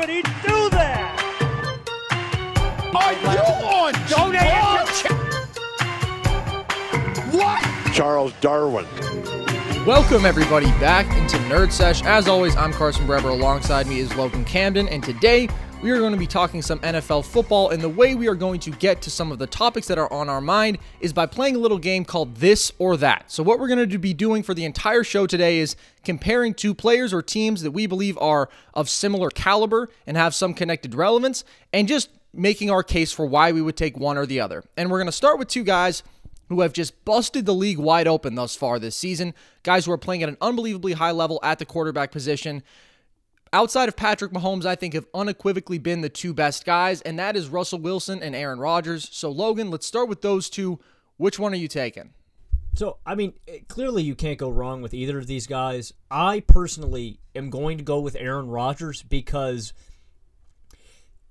could he do that? Are you on Don't. What? Charles Darwin. Welcome everybody back into Nerd Sesh. As always, I'm Carson Breber. Alongside me is Logan Camden, and today we are going to be talking some NFL football. And the way we are going to get to some of the topics that are on our mind is by playing a little game called This or That. So what we're going to be doing for the entire show today is comparing two players or teams that we believe are of similar caliber and have some connected relevance, and just making our case for why we would take one or the other. And we're going to start with two guys who have just busted the league wide open thus far this season. Guys who are playing at an unbelievably high level at the quarterback position. Outside of Patrick Mahomes, I think have unequivocally been the two best guys, and that is Russell Wilson and Aaron Rodgers. So, Logan, let's start with those two. Which one are you taking? So, I mean, eh, clearly you can't go wrong with either of these guys. I personally am going to go with Aaron Rodgers because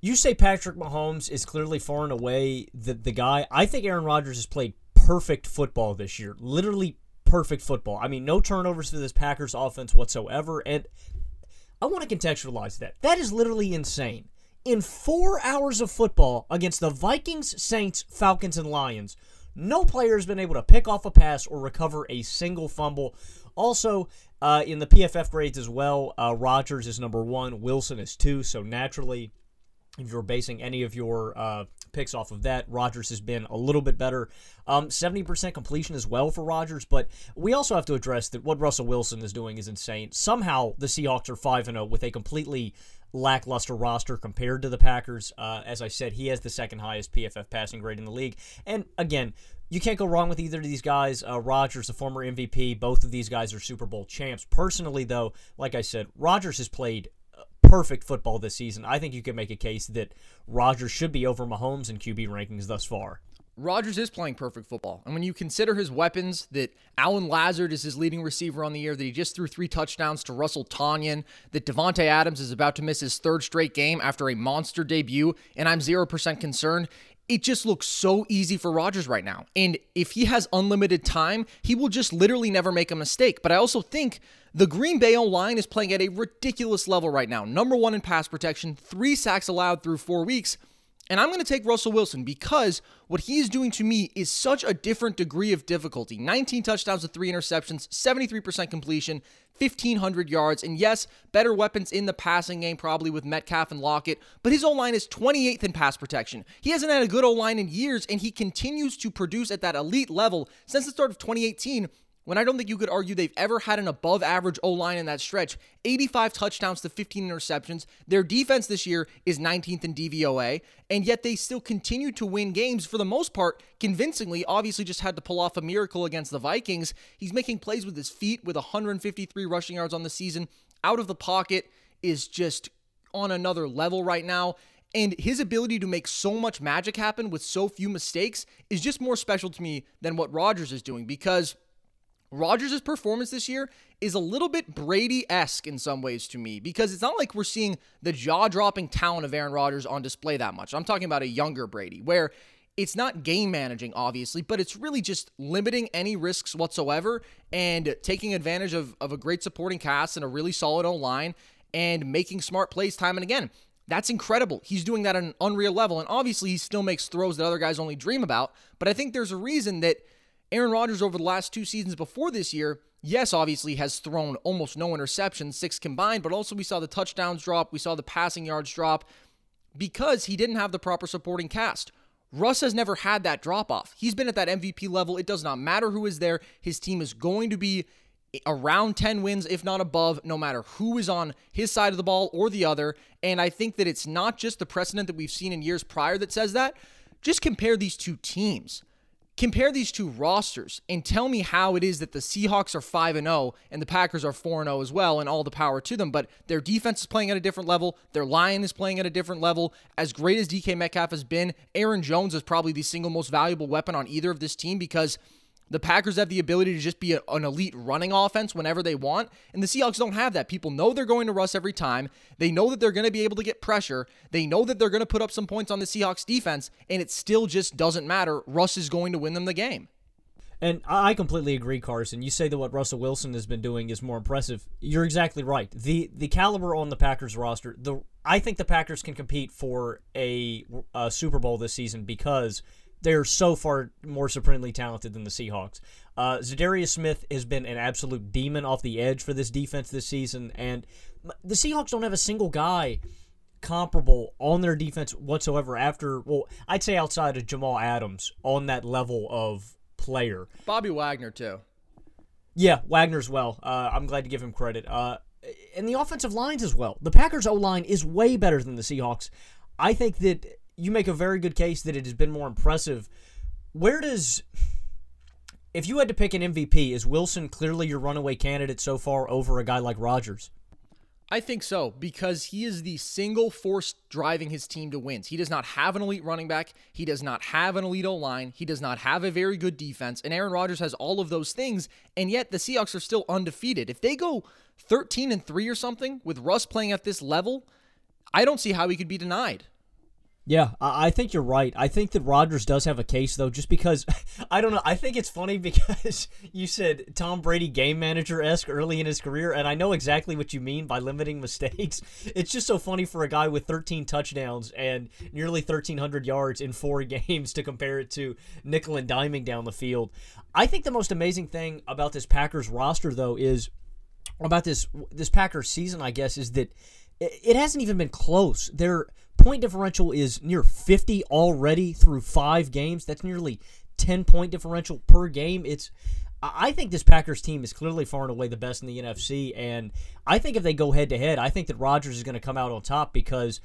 you say Patrick Mahomes is clearly far and away the, the guy. I think Aaron Rodgers has played perfect football this year. Literally perfect football. I mean, no turnovers for this Packers offense whatsoever. And I want to contextualize that. That is literally insane. In four hours of football against the Vikings, Saints, Falcons, and Lions, no player has been able to pick off a pass or recover a single fumble. Also, uh, in the PFF grades as well, uh, Rodgers is number one, Wilson is two. So naturally, if you're basing any of your uh, picks off of that, Rodgers has been a little bit better. Um, 70% completion as well for Rodgers, but we also have to address that what Russell Wilson is doing is insane. Somehow the Seahawks are 5 0 with a completely lackluster roster compared to the Packers. Uh, as I said, he has the second highest PFF passing grade in the league. And again, you can't go wrong with either of these guys. Uh, Rodgers, a former MVP, both of these guys are Super Bowl champs. Personally, though, like I said, Rodgers has played perfect football this season. I think you can make a case that Rodgers should be over Mahomes in QB rankings thus far. Rodgers is playing perfect football. And when you consider his weapons, that Allen Lazard is his leading receiver on the year, that he just threw three touchdowns to Russell Tonyan, that Davante Adams is about to miss his third straight game after a monster debut, and I'm 0% concerned, it just looks so easy for Rodgers right now. And if he has unlimited time, he will just literally never make a mistake. But I also think the Green Bay line is playing at a ridiculous level right now. Number one in pass protection, three sacks allowed through four weeks. And I'm going to take Russell Wilson because what he is doing to me is such a different degree of difficulty. 19 touchdowns with three interceptions, 73% completion, 1,500 yards. And yes, better weapons in the passing game, probably with Metcalf and Lockett, but his O line is 28th in pass protection. He hasn't had a good O line in years, and he continues to produce at that elite level since the start of 2018 when I don't think you could argue they've ever had an above average O line in that stretch. 85 touchdowns to 15 interceptions. Their defense this year is 19th in DVOA, and yet they still continue to win games for the most part convincingly. Obviously, just had to pull off a miracle against the Vikings. He's making plays with his feet with 153 rushing yards on the season. Out of the pocket is just on another level right now. And his ability to make so much magic happen with so few mistakes is just more special to me than what Rodgers is doing because Rodgers' performance this year is a little bit Brady esque in some ways to me because it's not like we're seeing the jaw dropping talent of Aaron Rodgers on display that much. I'm talking about a younger Brady where it's not game managing, obviously, but it's really just limiting any risks whatsoever and taking advantage of, of a great supporting cast and a really solid O line and making smart plays time and again. That's incredible. He's doing that at an unreal level. And obviously, he still makes throws that other guys only dream about. But I think there's a reason that Aaron Rodgers over the last two seasons before this year, yes, obviously has thrown almost no interceptions, six combined, but also we saw the touchdowns drop, we saw the passing yards drop because he didn't have the proper supporting cast. Russ has never had that drop off. He's been at that MVP level. It does not matter who is there. His team is going to be around 10 wins, if not above, no matter who is on his side of the ball or the other. And I think that it's not just the precedent that we've seen in years prior that says that. Just compare these two teams compare these two rosters and tell me how it is that the Seahawks are 5 and 0 and the Packers are 4 and 0 as well and all the power to them but their defense is playing at a different level. Their line is playing at a different level. As great as DK Metcalf has been Aaron Jones is probably the single most valuable weapon on either of this team because the Packers have the ability to just be a, an elite running offense whenever they want, and the Seahawks don't have that. People know they're going to Russ every time. They know that they're going to be able to get pressure. They know that they're going to put up some points on the Seahawks defense, and it still just doesn't matter. Russ is going to win them the game. And I completely agree, Carson. You say that what Russell Wilson has been doing is more impressive. You're exactly right. The the caliber on the Packers roster, the I think the Packers can compete for a, a Super Bowl this season because they're so far more supremely talented than the Seahawks. Uh, Za'Darius Smith has been an absolute demon off the edge for this defense this season, and the Seahawks don't have a single guy comparable on their defense whatsoever after well I'd say outside of Jamal Adams on that level of player. Bobby Wagner too. Yeah, Wagner's well. Uh, I'm glad to give him credit. Uh, and the offensive lines as well. The Packers O line is way better than the Seahawks. I think that you make a very good case that it has been more impressive. Where does if you had to pick an MVP, is Wilson clearly your runaway candidate so far over a guy like Rodgers? I think so because he is the single force driving his team to wins. He does not have an elite running back. He does not have an elite O line. He does not have a very good defense. And Aaron Rodgers has all of those things. And yet the Seahawks are still undefeated. If they go 13 and 3 or something with Russ playing at this level, I don't see how he could be denied. Yeah, I think you're right. I think that Rodgers does have a case though, just because I don't know. I think it's funny because you said Tom Brady game manager esque early in his career, and I know exactly what you mean by limiting mistakes. It's just so funny for a guy with 13 touchdowns and nearly 1,300 yards in four games to compare it to nickel and diming down the field. I think the most amazing thing about this Packers roster though is about this this Packers season, I guess, is that it hasn't even been close. They're point differential is near 50 already through five games. That's nearly 10 point differential per game. It's I think this Packers team is clearly far and away the best in the NFC, and I think if they go head to head, I think that Rodgers is going to come out on top because,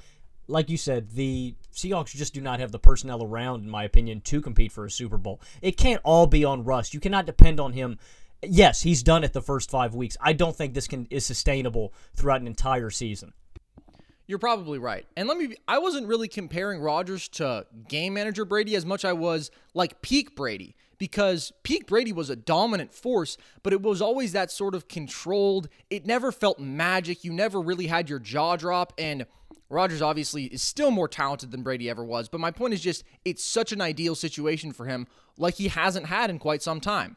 like you said, the Seahawks just do not have the personnel around, in my opinion, to compete for a Super Bowl. It can't all be on Russ. You cannot depend on him. Yes, he's done it the first five weeks. I don't think this can is sustainable throughout an entire season. You're probably right. And let me be, I wasn't really comparing Rodgers to game manager Brady as much I was like peak Brady because peak Brady was a dominant force, but it was always that sort of controlled. It never felt magic. You never really had your jaw drop and Rodgers obviously is still more talented than Brady ever was, but my point is just it's such an ideal situation for him like he hasn't had in quite some time.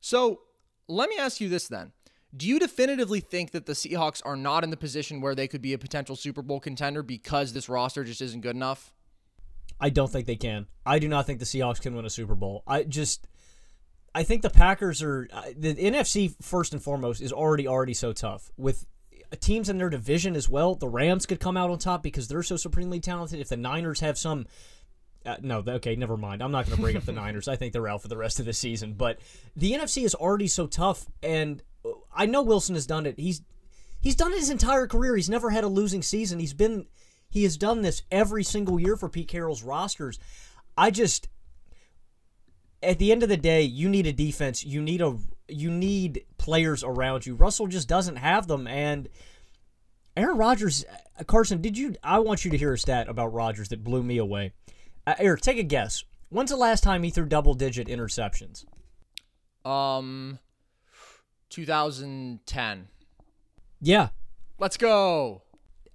So, let me ask you this then. Do you definitively think that the Seahawks are not in the position where they could be a potential Super Bowl contender because this roster just isn't good enough? I don't think they can. I do not think the Seahawks can win a Super Bowl. I just I think the Packers are the NFC first and foremost is already already so tough with teams in their division as well. The Rams could come out on top because they're so supremely talented. If the Niners have some uh, no, okay, never mind. I'm not going to bring up the Niners. I think they're out for the rest of the season. But the NFC is already so tough, and I know Wilson has done it. He's he's done it his entire career. He's never had a losing season. He's been he has done this every single year for Pete Carroll's rosters. I just at the end of the day, you need a defense. You need a you need players around you. Russell just doesn't have them and Aaron Rodgers uh, Carson, did you I want you to hear a stat about Rodgers that blew me away. Uh, Eric, take a guess. When's the last time he threw double digit interceptions? Um 2010. Yeah. Let's go.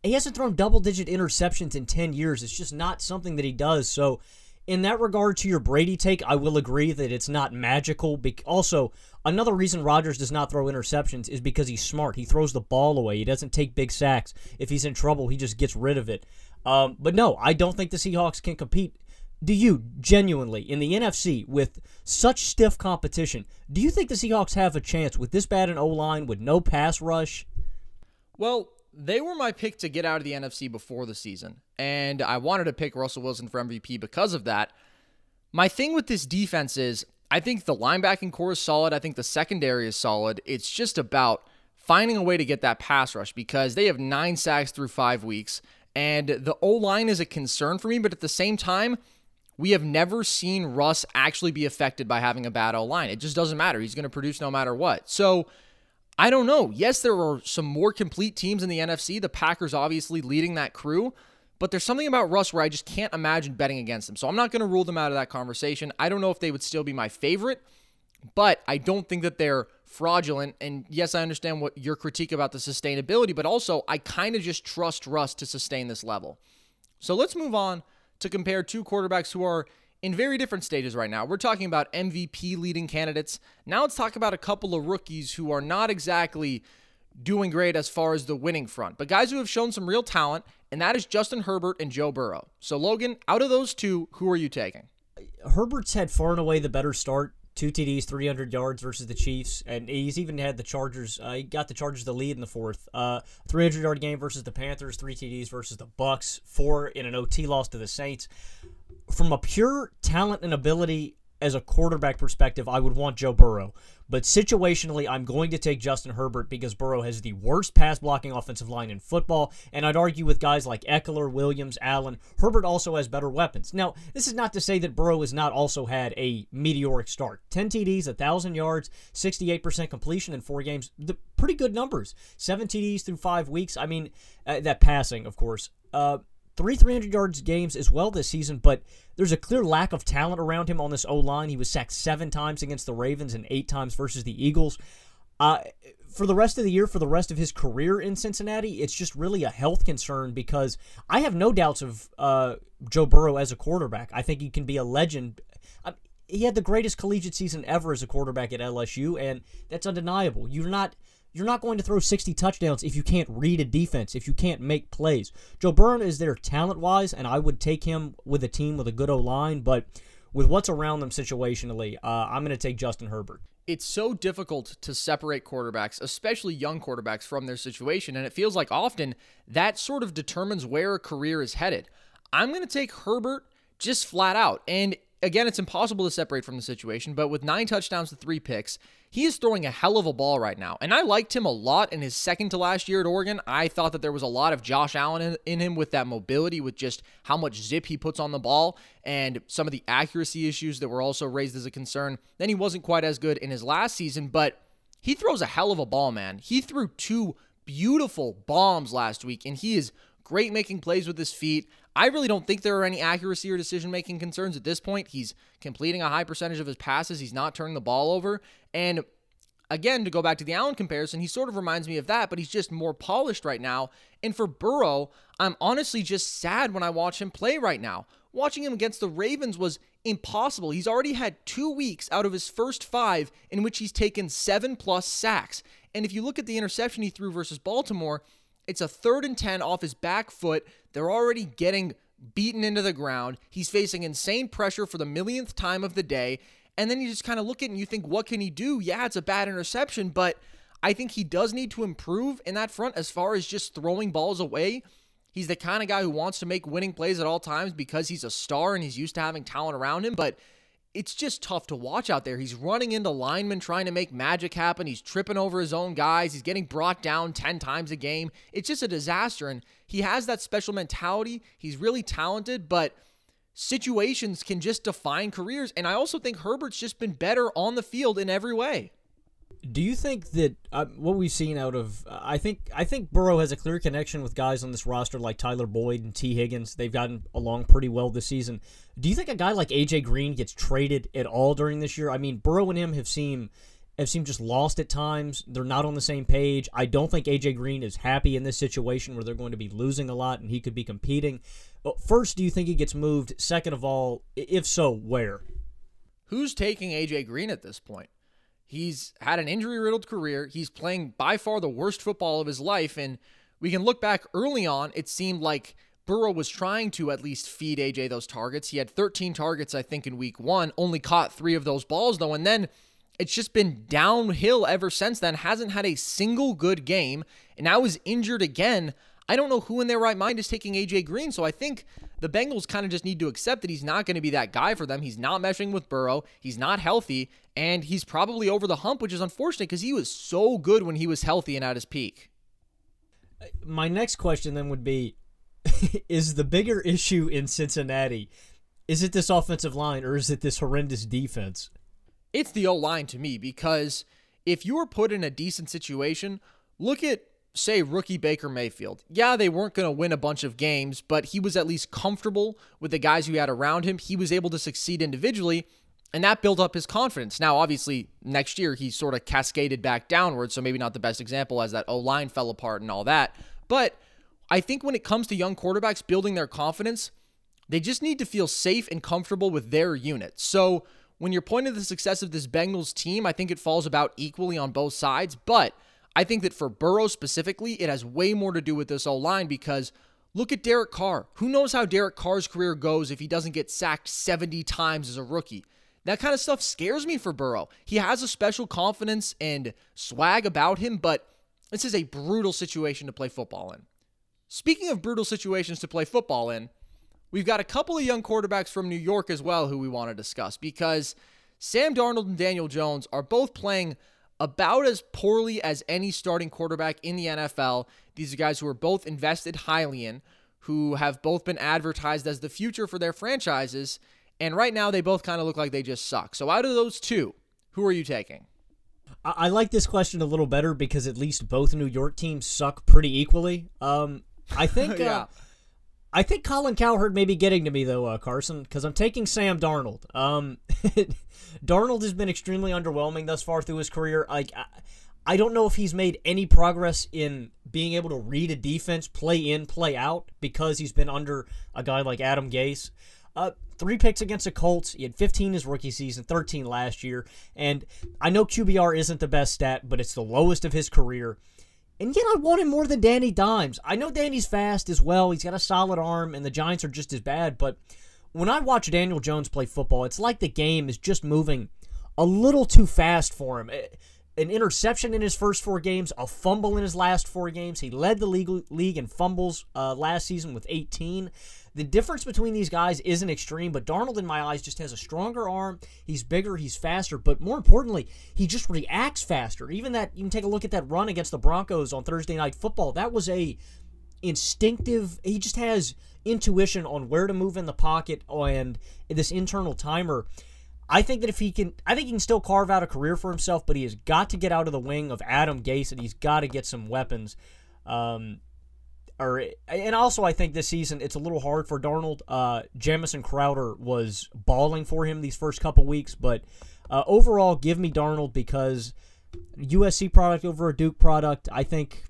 He hasn't thrown double digit interceptions in 10 years. It's just not something that he does. So, in that regard to your Brady take, I will agree that it's not magical. Also, another reason Rodgers does not throw interceptions is because he's smart. He throws the ball away. He doesn't take big sacks. If he's in trouble, he just gets rid of it. Um, but no, I don't think the Seahawks can compete do you genuinely in the NFC with such stiff competition? Do you think the Seahawks have a chance with this bad an O line with no pass rush? Well, they were my pick to get out of the NFC before the season, and I wanted to pick Russell Wilson for MVP because of that. My thing with this defense is I think the linebacking core is solid. I think the secondary is solid. It's just about finding a way to get that pass rush because they have nine sacks through five weeks, and the O line is a concern for me, but at the same time, we have never seen Russ actually be affected by having a bad O line. It just doesn't matter. He's going to produce no matter what. So I don't know. Yes, there are some more complete teams in the NFC. The Packers obviously leading that crew. But there's something about Russ where I just can't imagine betting against them. So I'm not going to rule them out of that conversation. I don't know if they would still be my favorite, but I don't think that they're fraudulent. And yes, I understand what your critique about the sustainability, but also I kind of just trust Russ to sustain this level. So let's move on to compare two quarterbacks who are in very different stages right now. We're talking about MVP leading candidates. Now let's talk about a couple of rookies who are not exactly doing great as far as the winning front, but guys who have shown some real talent, and that is Justin Herbert and Joe Burrow. So, Logan, out of those two, who are you taking? Herbert's had far and away the better start. Two TDs, 300 yards versus the Chiefs, and he's even had the Chargers. Uh, he got the Chargers the lead in the fourth. Uh, 300 yard game versus the Panthers, three TDs versus the Bucs, four in an OT loss to the Saints. From a pure talent and ability as a quarterback perspective, I would want Joe Burrow. But situationally, I'm going to take Justin Herbert because Burrow has the worst pass blocking offensive line in football. And I'd argue with guys like Ekeler, Williams, Allen, Herbert also has better weapons. Now, this is not to say that Burrow has not also had a meteoric start 10 TDs, 1,000 yards, 68% completion in four games. The pretty good numbers. Seven TDs through five weeks. I mean, uh, that passing, of course. Uh, three 300 yards games as well this season, but there's a clear lack of talent around him on this O line. He was sacked seven times against the Ravens and eight times versus the Eagles. Uh, for the rest of the year, for the rest of his career in Cincinnati, it's just really a health concern because I have no doubts of uh, Joe Burrow as a quarterback. I think he can be a legend. Uh, he had the greatest collegiate season ever as a quarterback at LSU, and that's undeniable. You're not you're not going to throw 60 touchdowns if you can't read a defense, if you can't make plays. Joe Burrow is there talent wise, and I would take him with a team with a good O line, but with what's around them situationally, uh, I'm going to take Justin Herbert. It's so difficult to separate quarterbacks, especially young quarterbacks, from their situation, and it feels like often that sort of determines where a career is headed. I'm going to take Herbert just flat out. And again, it's impossible to separate from the situation, but with nine touchdowns to three picks, he is throwing a hell of a ball right now. And I liked him a lot in his second to last year at Oregon. I thought that there was a lot of Josh Allen in, in him with that mobility, with just how much zip he puts on the ball, and some of the accuracy issues that were also raised as a concern. Then he wasn't quite as good in his last season, but he throws a hell of a ball, man. He threw two beautiful bombs last week, and he is great making plays with his feet. I really don't think there are any accuracy or decision making concerns at this point. He's completing a high percentage of his passes, he's not turning the ball over. And again, to go back to the Allen comparison, he sort of reminds me of that, but he's just more polished right now. And for Burrow, I'm honestly just sad when I watch him play right now. Watching him against the Ravens was impossible. He's already had two weeks out of his first five in which he's taken seven plus sacks. And if you look at the interception he threw versus Baltimore, it's a third and 10 off his back foot. They're already getting beaten into the ground. He's facing insane pressure for the millionth time of the day. And then you just kind of look at it and you think, what can he do? Yeah, it's a bad interception, but I think he does need to improve in that front as far as just throwing balls away. He's the kind of guy who wants to make winning plays at all times because he's a star and he's used to having talent around him. But it's just tough to watch out there. He's running into linemen trying to make magic happen. He's tripping over his own guys. He's getting brought down 10 times a game. It's just a disaster. And he has that special mentality. He's really talented, but situations can just define careers. And I also think Herbert's just been better on the field in every way. Do you think that uh, what we've seen out of uh, I think I think Burrow has a clear connection with guys on this roster like Tyler Boyd and Tee Higgins. They've gotten along pretty well this season. Do you think a guy like AJ Green gets traded at all during this year? I mean, Burrow and him have seemed have seemed just lost at times. They're not on the same page. I don't think AJ Green is happy in this situation where they're going to be losing a lot and he could be competing. But First, do you think he gets moved? Second of all, if so, where? Who's taking AJ Green at this point? He's had an injury riddled career. He's playing by far the worst football of his life. And we can look back early on, it seemed like Burrow was trying to at least feed AJ those targets. He had 13 targets, I think, in week one, only caught three of those balls, though. And then it's just been downhill ever since then. Hasn't had a single good game. And now is injured again. I don't know who in their right mind is taking AJ Green. So I think the Bengals kind of just need to accept that he's not going to be that guy for them. He's not meshing with Burrow. He's not healthy. And he's probably over the hump, which is unfortunate because he was so good when he was healthy and at his peak. My next question then would be Is the bigger issue in Cincinnati, is it this offensive line or is it this horrendous defense? It's the O line to me because if you were put in a decent situation, look at say rookie Baker Mayfield. Yeah, they weren't going to win a bunch of games, but he was at least comfortable with the guys he had around him. He was able to succeed individually, and that built up his confidence. Now, obviously, next year he sort of cascaded back downward, so maybe not the best example as that O line fell apart and all that. But I think when it comes to young quarterbacks building their confidence, They just need to feel safe and comfortable with their unit. So when you're pointing to the success of this Bengals team, I think it falls about equally on both sides. But I think that for Burrow specifically, it has way more to do with this O line because look at Derek Carr. Who knows how Derek Carr's career goes if he doesn't get sacked 70 times as a rookie? That kind of stuff scares me for Burrow. He has a special confidence and swag about him, but this is a brutal situation to play football in. Speaking of brutal situations to play football in, we've got a couple of young quarterbacks from New York as well who we want to discuss because Sam Darnold and Daniel Jones are both playing about as poorly as any starting quarterback in the NFL. These are guys who are both invested highly in, who have both been advertised as the future for their franchises, and right now they both kind of look like they just suck. So out of those two, who are you taking? I, like this question a little better because at least both New York teams suck pretty equally. Um, I think. Yeah. uh, I think Colin Cowherd may be getting to me though, uh, Carson, because I'm taking Sam Darnold. Um, Darnold has been extremely underwhelming thus far through his career. Like, I, don't know if he's made any progress in being able to read a defense, play in, play out, because he's been under a guy like Adam Gase. Uh, three picks against the Colts. He had 15 his rookie season, 13 last year. And I know QBR isn't the best stat, but it's the lowest of his career. And yet I want him more than Danny Dimes. I know Danny's fast as well. He's got a solid arm, and the Giants are just as bad. But when I watch Daniel Jones play football, it's like the game is just moving a little too fast for him. Eh, An interception in his first four games, a fumble in his last four games. He led the league, league in fumbles uh, last season with 18. The difference between these guys isn't extreme, but Darnold, in my eyes, just has a stronger arm. He's bigger, he's faster, but more importantly, he just reacts faster. Even that, you can take a look at that run against the Broncos on Thursday Night Football. That was a instinctive. He just has intuition on where to move in the pocket and this internal timer. I think that if he can, I think he can still carve out a career for himself, but he has got to get out of the wing of Adam Gase and he's got to get some weapons. Um, or and also I think this season it's a little hard for Darnold. Uh, Jamison Crowder was balling for him these first couple weeks, but uh, overall, give me Darnold because USC product over a Duke product. I think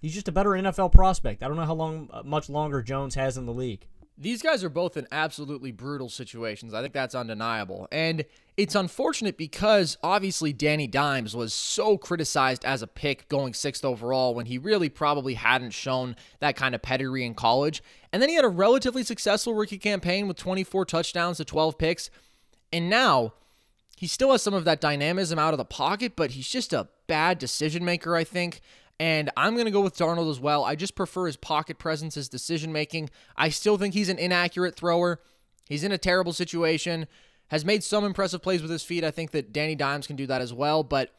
he's just a better NFL prospect. I don't know how long, uh, much longer Jones has in the league. These guys are both in absolutely brutal situations. I think that's undeniable. And it's unfortunate because obviously Danny Dimes was so criticized as a pick going sixth overall when he really probably hadn't shown that kind of pedigree in college. And then he had a relatively successful rookie campaign with 24 touchdowns to 12 picks. And now he still has some of that dynamism out of the pocket, but he's just a bad decision maker, I think. And I'm going to go with Darnold as well. I just prefer his pocket presence, his decision making. I still think he's an inaccurate thrower. He's in a terrible situation, has made some impressive plays with his feet. I think that Danny Dimes can do that as well. But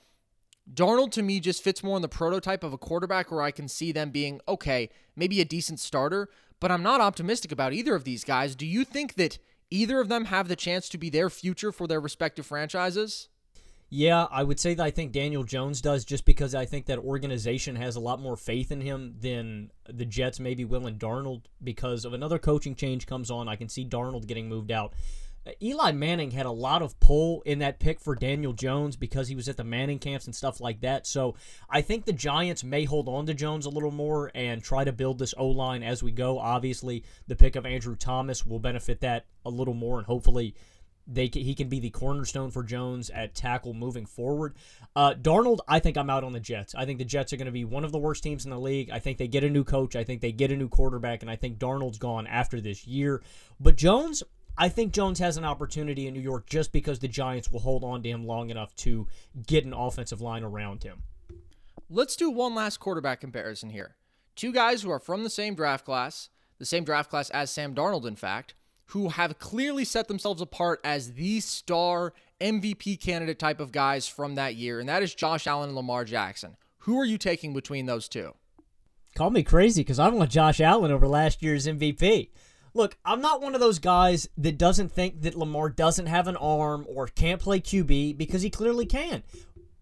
Darnold to me just fits more in the prototype of a quarterback where I can see them being, okay, maybe a decent starter, but I'm not optimistic about either of these guys. Do you think that either of them have the chance to be their future for their respective franchises? Yeah, I would say that I think Daniel Jones does just because I think that organization has a lot more faith in him than the Jets maybe will in Darnold because of another coaching change comes on. I can see Darnold getting moved out. Eli Manning had a lot of pull in that pick for Daniel Jones because he was at the Manning camps and stuff like that. So I think the Giants may hold on to Jones a little more and try to build this O line as we go. Obviously, the pick of Andrew Thomas will benefit that a little more and hopefully they he can be the cornerstone for Jones at tackle moving forward. Uh, Darnold, I think I'm out on the Jets. I think the Jets are going to be one of the worst teams in the league. I think they get a new coach. I think they get a new quarterback, and I think Darnold's gone after this year. But Jones, I think Jones has an opportunity in New York just because the Giants will hold on to him long enough to get an offensive line around him. Let's do one last quarterback comparison here. Two guys who are from the same draft class, the same draft class as Sam Darnold, in fact, who have clearly set themselves apart as the star MVP candidate type of guys from that year, and that is Josh Allen and Lamar Jackson. Who are you taking between those two? Call me crazy because I want Josh Allen over last year's MVP. Look, I'm not one of those guys that doesn't think that Lamar doesn't have an arm or can't play QB because he clearly can.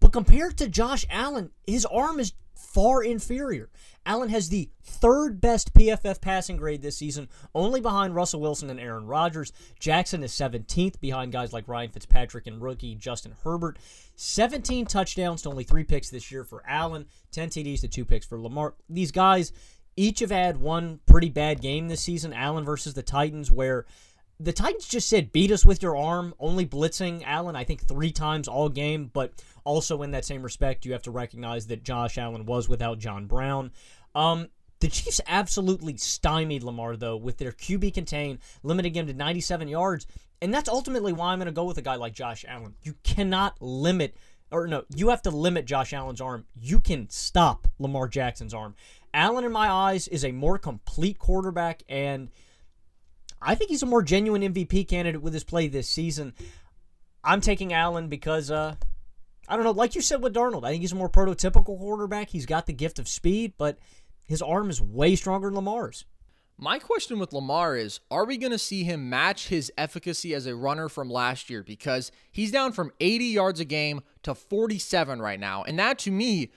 But compared to Josh Allen, his arm is far inferior. Allen has the third best PFF passing grade this season, only behind Russell Wilson and Aaron Rodgers. Jackson is 17th behind guys like Ryan Fitzpatrick and rookie Justin Herbert. 17 touchdowns to only three picks this year for Allen, 10 TDs to two picks for Lamar. These guys, each have had one pretty bad game this season. Allen versus the Titans, where the Titans just said beat us with your arm, only blitzing Allen, I think, three times all game. But also, in that same respect, you have to recognize that Josh Allen was without John Brown. Um, the Chiefs absolutely stymied Lamar, though, with their QB contain, limiting him to 97 yards. And that's ultimately why I'm going to go with a guy like Josh Allen. You cannot limit, or no, you have to limit Josh Allen's arm. You can stop Lamar Jackson's arm. Allen, in my eyes, is a more complete quarterback, and I think he's a more genuine MVP candidate with his play this season. I'm taking Allen because, uh, I don't know, like you said with Darnold, I think he's a more prototypical quarterback. He's got the gift of speed, but his arm is way stronger than Lamar's. My question with Lamar is Are we going to see him match his efficacy as a runner from last year? Because he's down from 80 yards a game to 47 right now. And that to me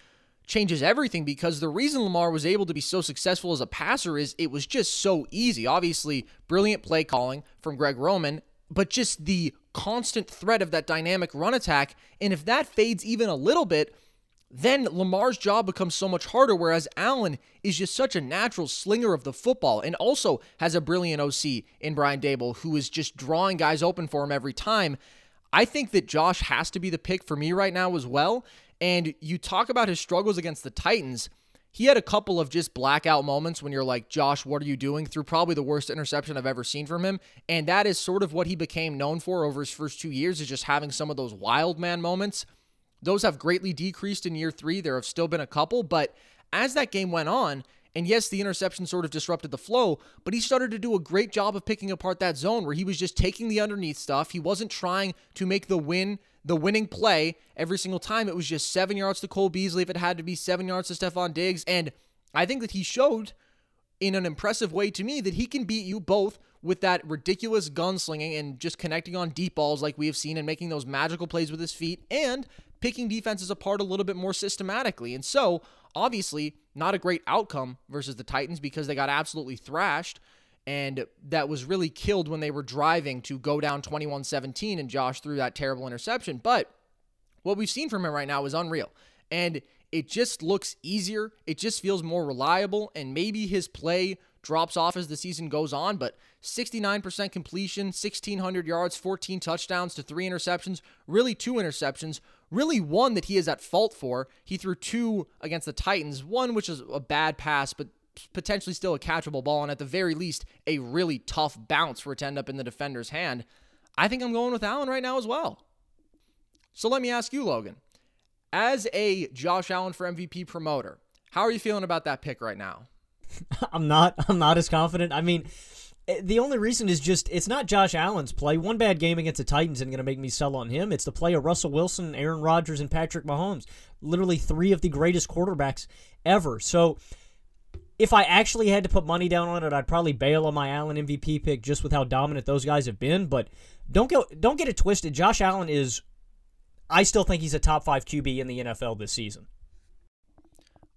changes everything because the reason Lamar was able to be so successful as a passer is it was just so easy. Obviously, brilliant play calling from Greg Roman, but just the constant threat of that dynamic run attack. And if that fades even a little bit, then Lamar's job becomes so much harder, whereas Allen is just such a natural slinger of the football and also has a brilliant OC in Brian Daboll who is just drawing guys open for him every time. I think that Josh has to be the pick for me right now as well. And you talk about his struggles against the Titans. He had a couple of just blackout moments when you're like, Josh, what are you doing? Threw probably the worst interception I've ever seen from him. And that is sort of what he became known for over his first two years, is just having some of those wild man moments. Those have greatly decreased in year three. There have still been a couple, but as that game went on, and yes, the interception sort of disrupted the flow, but he started to do a great job of picking apart that zone where he was just taking the underneath stuff. He wasn't trying to make the win, the winning play every single time. It was just seven yards to Cole Beasley if it had to be seven yards to Stefon Diggs. And I think that he showed in an impressive way to me that he can beat you both with that ridiculous gunslinging and just connecting on deep balls like we have seen and making those magical plays with his feet and picking defenses apart a little bit more systematically. And so, obviously, not a great outcome versus the Titans because they got absolutely thrashed. And that was really killed when they were driving to go down 21 17 and Josh threw that terrible interception. But what we've seen from him right now is unreal. And it just looks easier. It just feels more reliable. And maybe his play drops off as the season goes on, but 69% completion, 1,600 yards, 14 touchdowns to three interceptions, really two interceptions, really one that he is at fault for. He threw two against the Titans, one which is a bad pass, but potentially still a catchable ball, and at the very least, a really tough bounce for it to end up in the defender's hand. I think I'm going with Allen right now as well. So let me ask you, Logan. As a Josh Allen for MVP promoter, how are you feeling about that pick right now? I'm not. I'm not as confident. I mean, eh, the only reason is just it's not Josh Allen's play. One bad game against the Titans isn't going to make me sell on him. It's the play of Russell Wilson, Aaron Rodgers, and Patrick Mahomes. Literally three of the greatest quarterbacks ever. So if I actually had to put money down on it, I'd probably bail on my Allen MVP pick just with how dominant those guys have been. But don't go, don't get it twisted. Josh Allen is. I still think he's a top five QB in the NFL this season.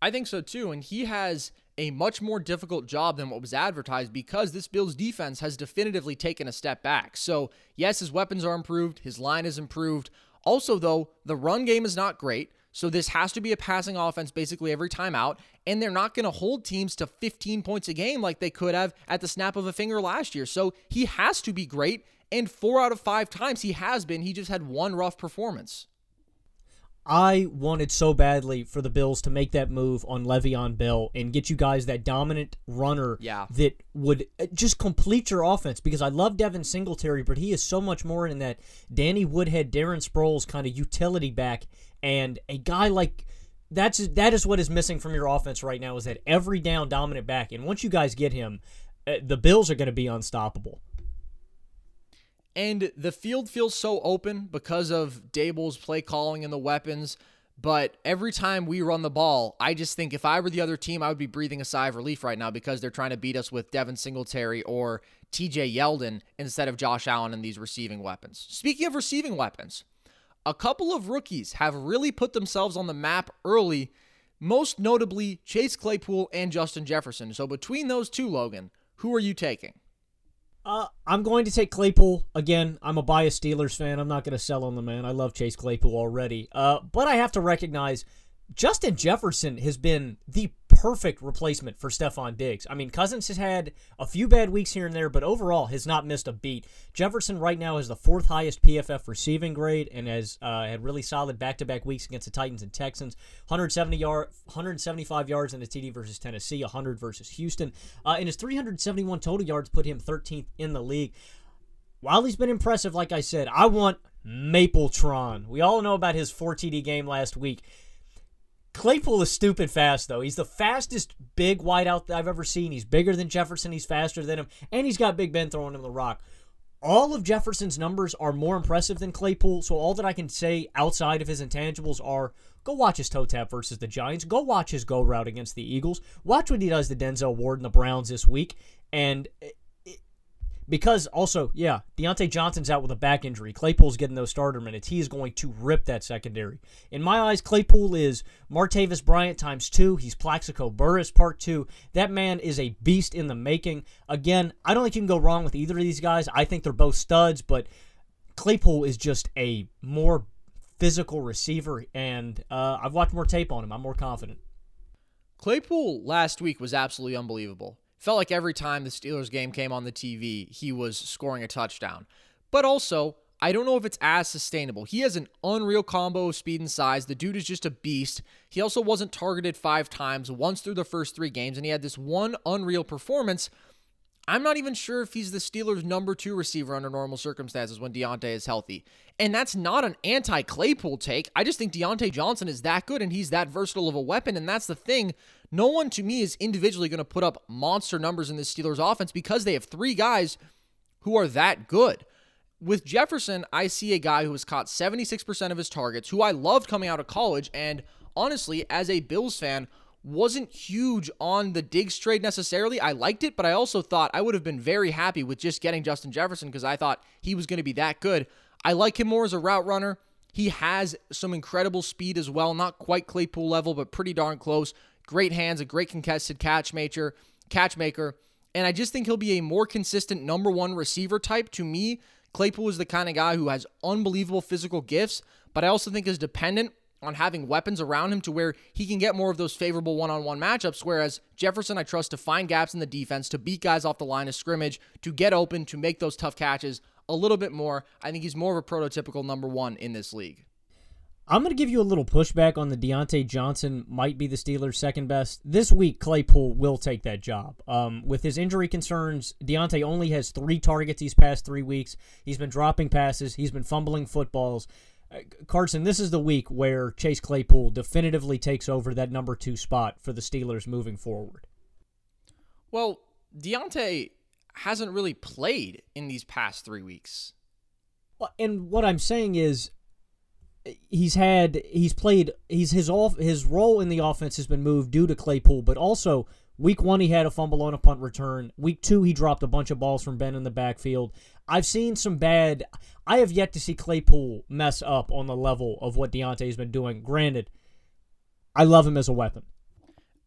I think so too. And he has a much more difficult job than what was advertised because this Bills defense has definitively taken a step back. So, yes, his weapons are improved, his line is improved. Also, though, the run game is not great. So, this has to be a passing offense basically every time out. And they're not going to hold teams to 15 points a game like they could have at the snap of a finger last year. So, he has to be great. And four out of five times he has been. He just had one rough performance. I wanted so badly for the Bills to make that move on Le'Veon Bell and get you guys that dominant runner yeah. that would uh, just complete your offense because I love Devin Singletary, but he is so much more in that Danny Woodhead, Darren Sproles kind of utility back, and a guy like that's that is what is missing from your offense right now is that every down dominant back, and once you guys get him, uh, the Bills are going to be unstoppable. And the field feels so open because of Daboll's play calling and the weapons. But every time we run the ball, I just think if I were the other team, I would be breathing a sigh of relief right now because they're trying to beat us with Devin Singletary or TJ Yeldon instead of Josh Allen and these receiving weapons. Speaking of receiving weapons, a couple of rookies have really put themselves on the map early, most notably Chase Claypool and Justin Jefferson. So between those two, Logan, who are you taking? Uh, I'm going to take Claypool again. I'm a biased Steelers fan. I'm not going to sell on the man. I love Chase Claypool already. Uh, but I have to recognize Justin Jefferson has been the perfect replacement for Stefon Diggs. I mean, Cousins has had a few bad weeks here and there, but overall has not missed a beat. Jefferson right now has the fourth highest PFF receiving grade and has uh, had really solid back-to-back weeks against the Titans and Texans. 170 yard, 175 yards in the TD versus Tennessee, 100 versus Houston, uh, and his 371 total yards put him 13th in the league. While he's been impressive, like I said, I want Mapletron. We all know about his 4 TD game last week. Claypool is stupid fast, though. He's the fastest big wideout that I've ever seen. He's bigger than Jefferson. He's faster than him. And he's got Big Ben throwing him the rock. All of Jefferson's numbers are more impressive than Claypool, so all that I can say outside of his intangibles are go watch his toe tap versus the Giants. Go watch his go route against the Eagles. Watch what he does to Denzel Ward and the Browns this week. And because also, yeah, Diontae Johnson's out with a back injury. Claypool's getting those starter minutes. He is going to rip that secondary. In my eyes, Claypool is Martavis Bryant times two. He's Plaxico Burress part two. That man is a beast in the making. Again, I don't think you can go wrong with either of these guys. I think they're both studs, but Claypool is just a more physical receiver, and uh, I've watched more tape on him. I'm more confident. Claypool last week was absolutely unbelievable. Felt like every time the Steelers game came on the TV, he was scoring a touchdown. But also, I don't know if it's as sustainable. He has an unreal combo of speed and size. The dude is just a beast. He also wasn't targeted five times, once through the first three games, and he had this one unreal performance. I'm not even sure if he's the Steelers' number two receiver under normal circumstances when Diontae is healthy. And that's not an anti Claypool take. I just think Diontae Johnson is that good and he's that versatile of a weapon. And that's the thing. No one to me is individually going to put up monster numbers in the Steelers offense because they have three guys who are that good. With Jefferson, I see a guy who has caught 76% of his targets, who I loved coming out of college. And honestly, as a Bills fan, wasn't huge on the Diggs trade necessarily. I liked it, but I also thought I would have been very happy with just getting Justin Jefferson because I thought he was going to be that good. I like him more as a route runner. He has some incredible speed as well, not quite Claypool level, but pretty darn close. Great hands, a great contested catch maker, catch maker, and I just think he'll be a more consistent number one receiver type. To me, Claypool is the kind of guy who has unbelievable physical gifts, but I also think is dependent on having weapons around him to where he can get more of those favorable one on one matchups. Whereas Jefferson, I trust to find gaps in the defense, to beat guys off the line of scrimmage, to get open, to make those tough catches a little bit more. I think he's more of a prototypical number one in this league. I'm going to give you a little pushback on the Diontae Johnson might be the Steelers' second best. This week, Claypool will take that job. Um, with his injury concerns, Diontae only has three targets these past three weeks. He's been dropping passes, he's been fumbling footballs. Uh, Carson, this is the week where Chase Claypool definitively takes over that number two spot for the Steelers moving forward. Well, Diontae hasn't really played in these past three weeks. And what I'm saying is, he's had he's played he's his off his role in the offense has been moved due to Claypool, but also week one he had a fumble on a punt return. Week two he dropped a bunch of balls from Ben in the backfield. I've seen some bad. I have yet to see Claypool mess up on the level of what Diontae's been doing. Granted, I love him as a weapon.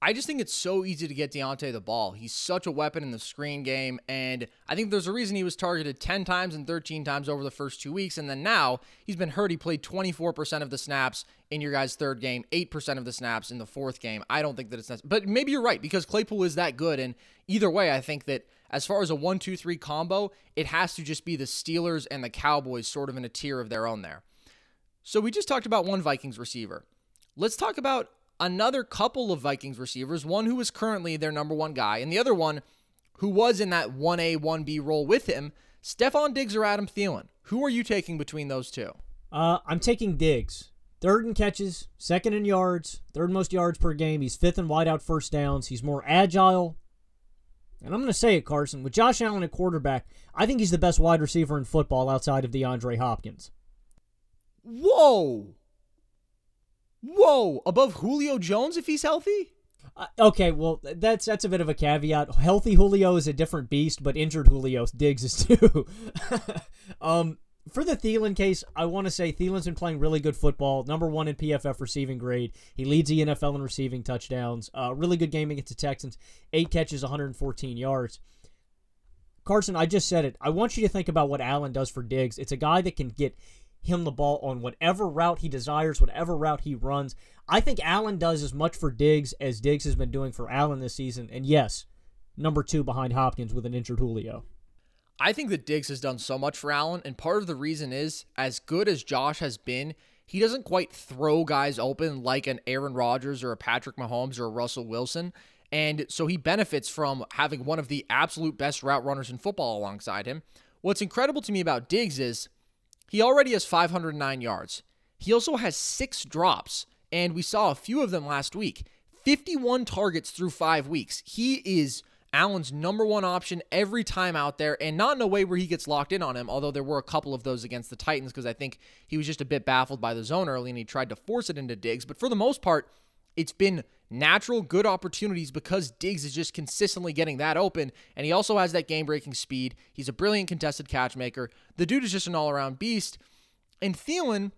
I just think it's so easy to get Diontae the ball. He's such a weapon in the screen game, and I think there's a reason he was targeted 10 times and 13 times over the first two weeks, and then now he's been hurt. He played 24% of the snaps in your guys' third game, 8% of the snaps in the fourth game. I don't think that it's necessary. But maybe you're right, because Claypool is that good, and either way, I think that as far as a 1 2 3 combo, it has to just be the Steelers and the Cowboys sort of in a tier of their own there. So we just talked about one Vikings receiver. Let's talk about another couple of Vikings receivers, one who is currently their number one guy, and the other one who was in that 1A, 1B role with him, Stefon Diggs or Adam Thielen. Who are you taking between those two? Uh, I'm taking Diggs. Third in catches, second in yards, third most yards per game. He's fifth in wideout first downs. He's more agile. And I'm going to say it, Carson. With Josh Allen at quarterback, I think he's the best wide receiver in football outside of DeAndre Hopkins. Whoa! Whoa, above Julio Jones if he's healthy? Uh, okay, well that's that's a bit of a caveat. Healthy Julio is a different beast, but injured Julio Diggs is too. um, for the Thielen case, I want to say Thielen's been playing really good football. Number one in PFF receiving grade. He leads the NFL in receiving touchdowns. Uh, really good game against the Texans. Eight catches, 114 yards. Carson, I just said it. I want you to think about what Allen does for Diggs. It's a guy that can get him the ball on whatever route he desires, whatever route he runs. I think Allen does as much for Diggs as Diggs has been doing for Allen this season. And yes, number two behind Hopkins with an injured Julio. I think that Diggs has done so much for Allen, and part of the reason is as good as Josh has been, he doesn't quite throw guys open like an Aaron Rodgers or a Patrick Mahomes or a Russell Wilson. And so he benefits from having one of the absolute best route runners in football alongside him. What's incredible to me about Diggs is he already has 509 yards. He also has six drops, and we saw a few of them last week. 51 targets through five weeks. He is Allen's number one option every time out there, and not in a way where he gets locked in on him, although there were a couple of those against the Titans because I think he was just a bit baffled by the zone early and he tried to force it into digs. But for the most part, it's been natural, good opportunities because Diggs is just consistently getting that open, and he also has that game breaking speed. He's a brilliant contested catch maker. The dude is just an all around beast. And Thielen,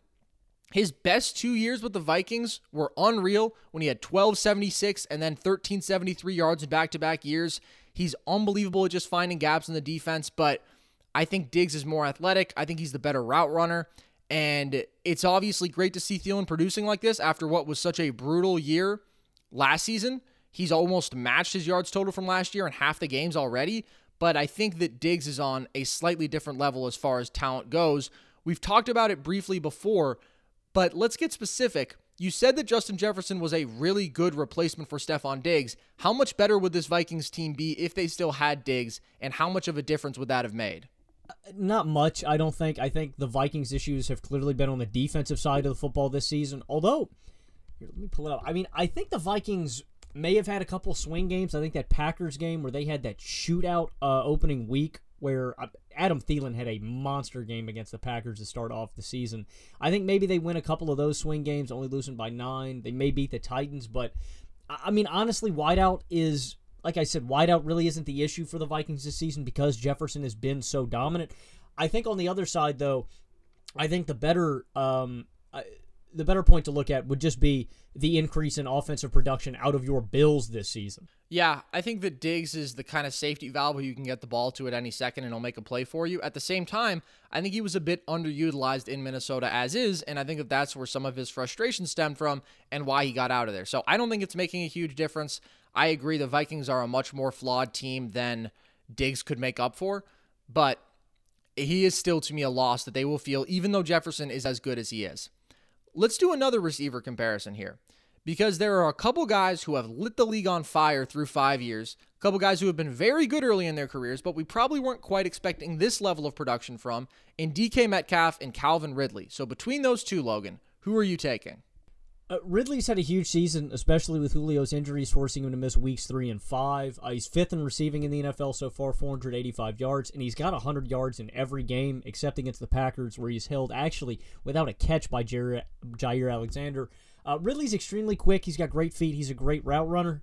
his best two years with the Vikings were unreal when he had 1276 and then 1373 yards in back to back years. He's unbelievable at just finding gaps in the defense, but I think Diggs is more athletic. I think he's the better route runner. And it's obviously great to see Thielen producing like this after what was such a brutal year last season. He's almost matched his yards total from last year in half the games already. But I think that Diggs is on a slightly different level as far as talent goes. We've talked about it briefly before, but let's get specific. You said that Justin Jefferson was a really good replacement for Stefon Diggs. How much better would this Vikings team be if they still had Diggs, and how much of a difference would that have made? Not much, I don't think. I think the Vikings' issues have clearly been on the defensive side of the football this season. Although, here, let me pull it up. I mean, I think the Vikings may have had a couple swing games. I think that Packers game where they had that shootout uh, opening week where uh, Adam Thielen had a monster game against the Packers to start off the season. I think maybe they win a couple of those swing games, only losing by nine. They may beat the Titans, but I mean, honestly, wideout is like I said, wideout really isn't the issue for the Vikings this season because Jefferson has been so dominant. I think on the other side, though, I think the better um, the better point to look at would just be the increase in offensive production out of your Bills this season. Yeah, I think that Diggs is the kind of safety valve where you can get the ball to at any second and he'll make a play for you. At the same time, I think he was a bit underutilized in Minnesota as is, and I think that that's where some of his frustration stemmed from and why he got out of there. So I don't think it's making a huge difference. I agree the Vikings are a much more flawed team than Diggs could make up for, but he is still to me a loss that they will feel, even though Jefferson is as good as he is. Let's do another receiver comparison here because there are a couple guys who have lit the league on fire through five years, a couple guys who have been very good early in their careers, but we probably weren't quite expecting this level of production from in DK Metcalf and Calvin Ridley. So between those two, Logan, who are you taking? Uh, Ridley's had a huge season, especially with Julio's injuries forcing him to miss weeks three and five. Uh, he's fifth in receiving in the NFL so far, 485 yards, and he's got 100 yards in every game except against the Packers, where he's held actually without a catch by Jair, Jaire Alexander. Uh, Ridley's extremely quick. He's got great feet. He's a great route runner.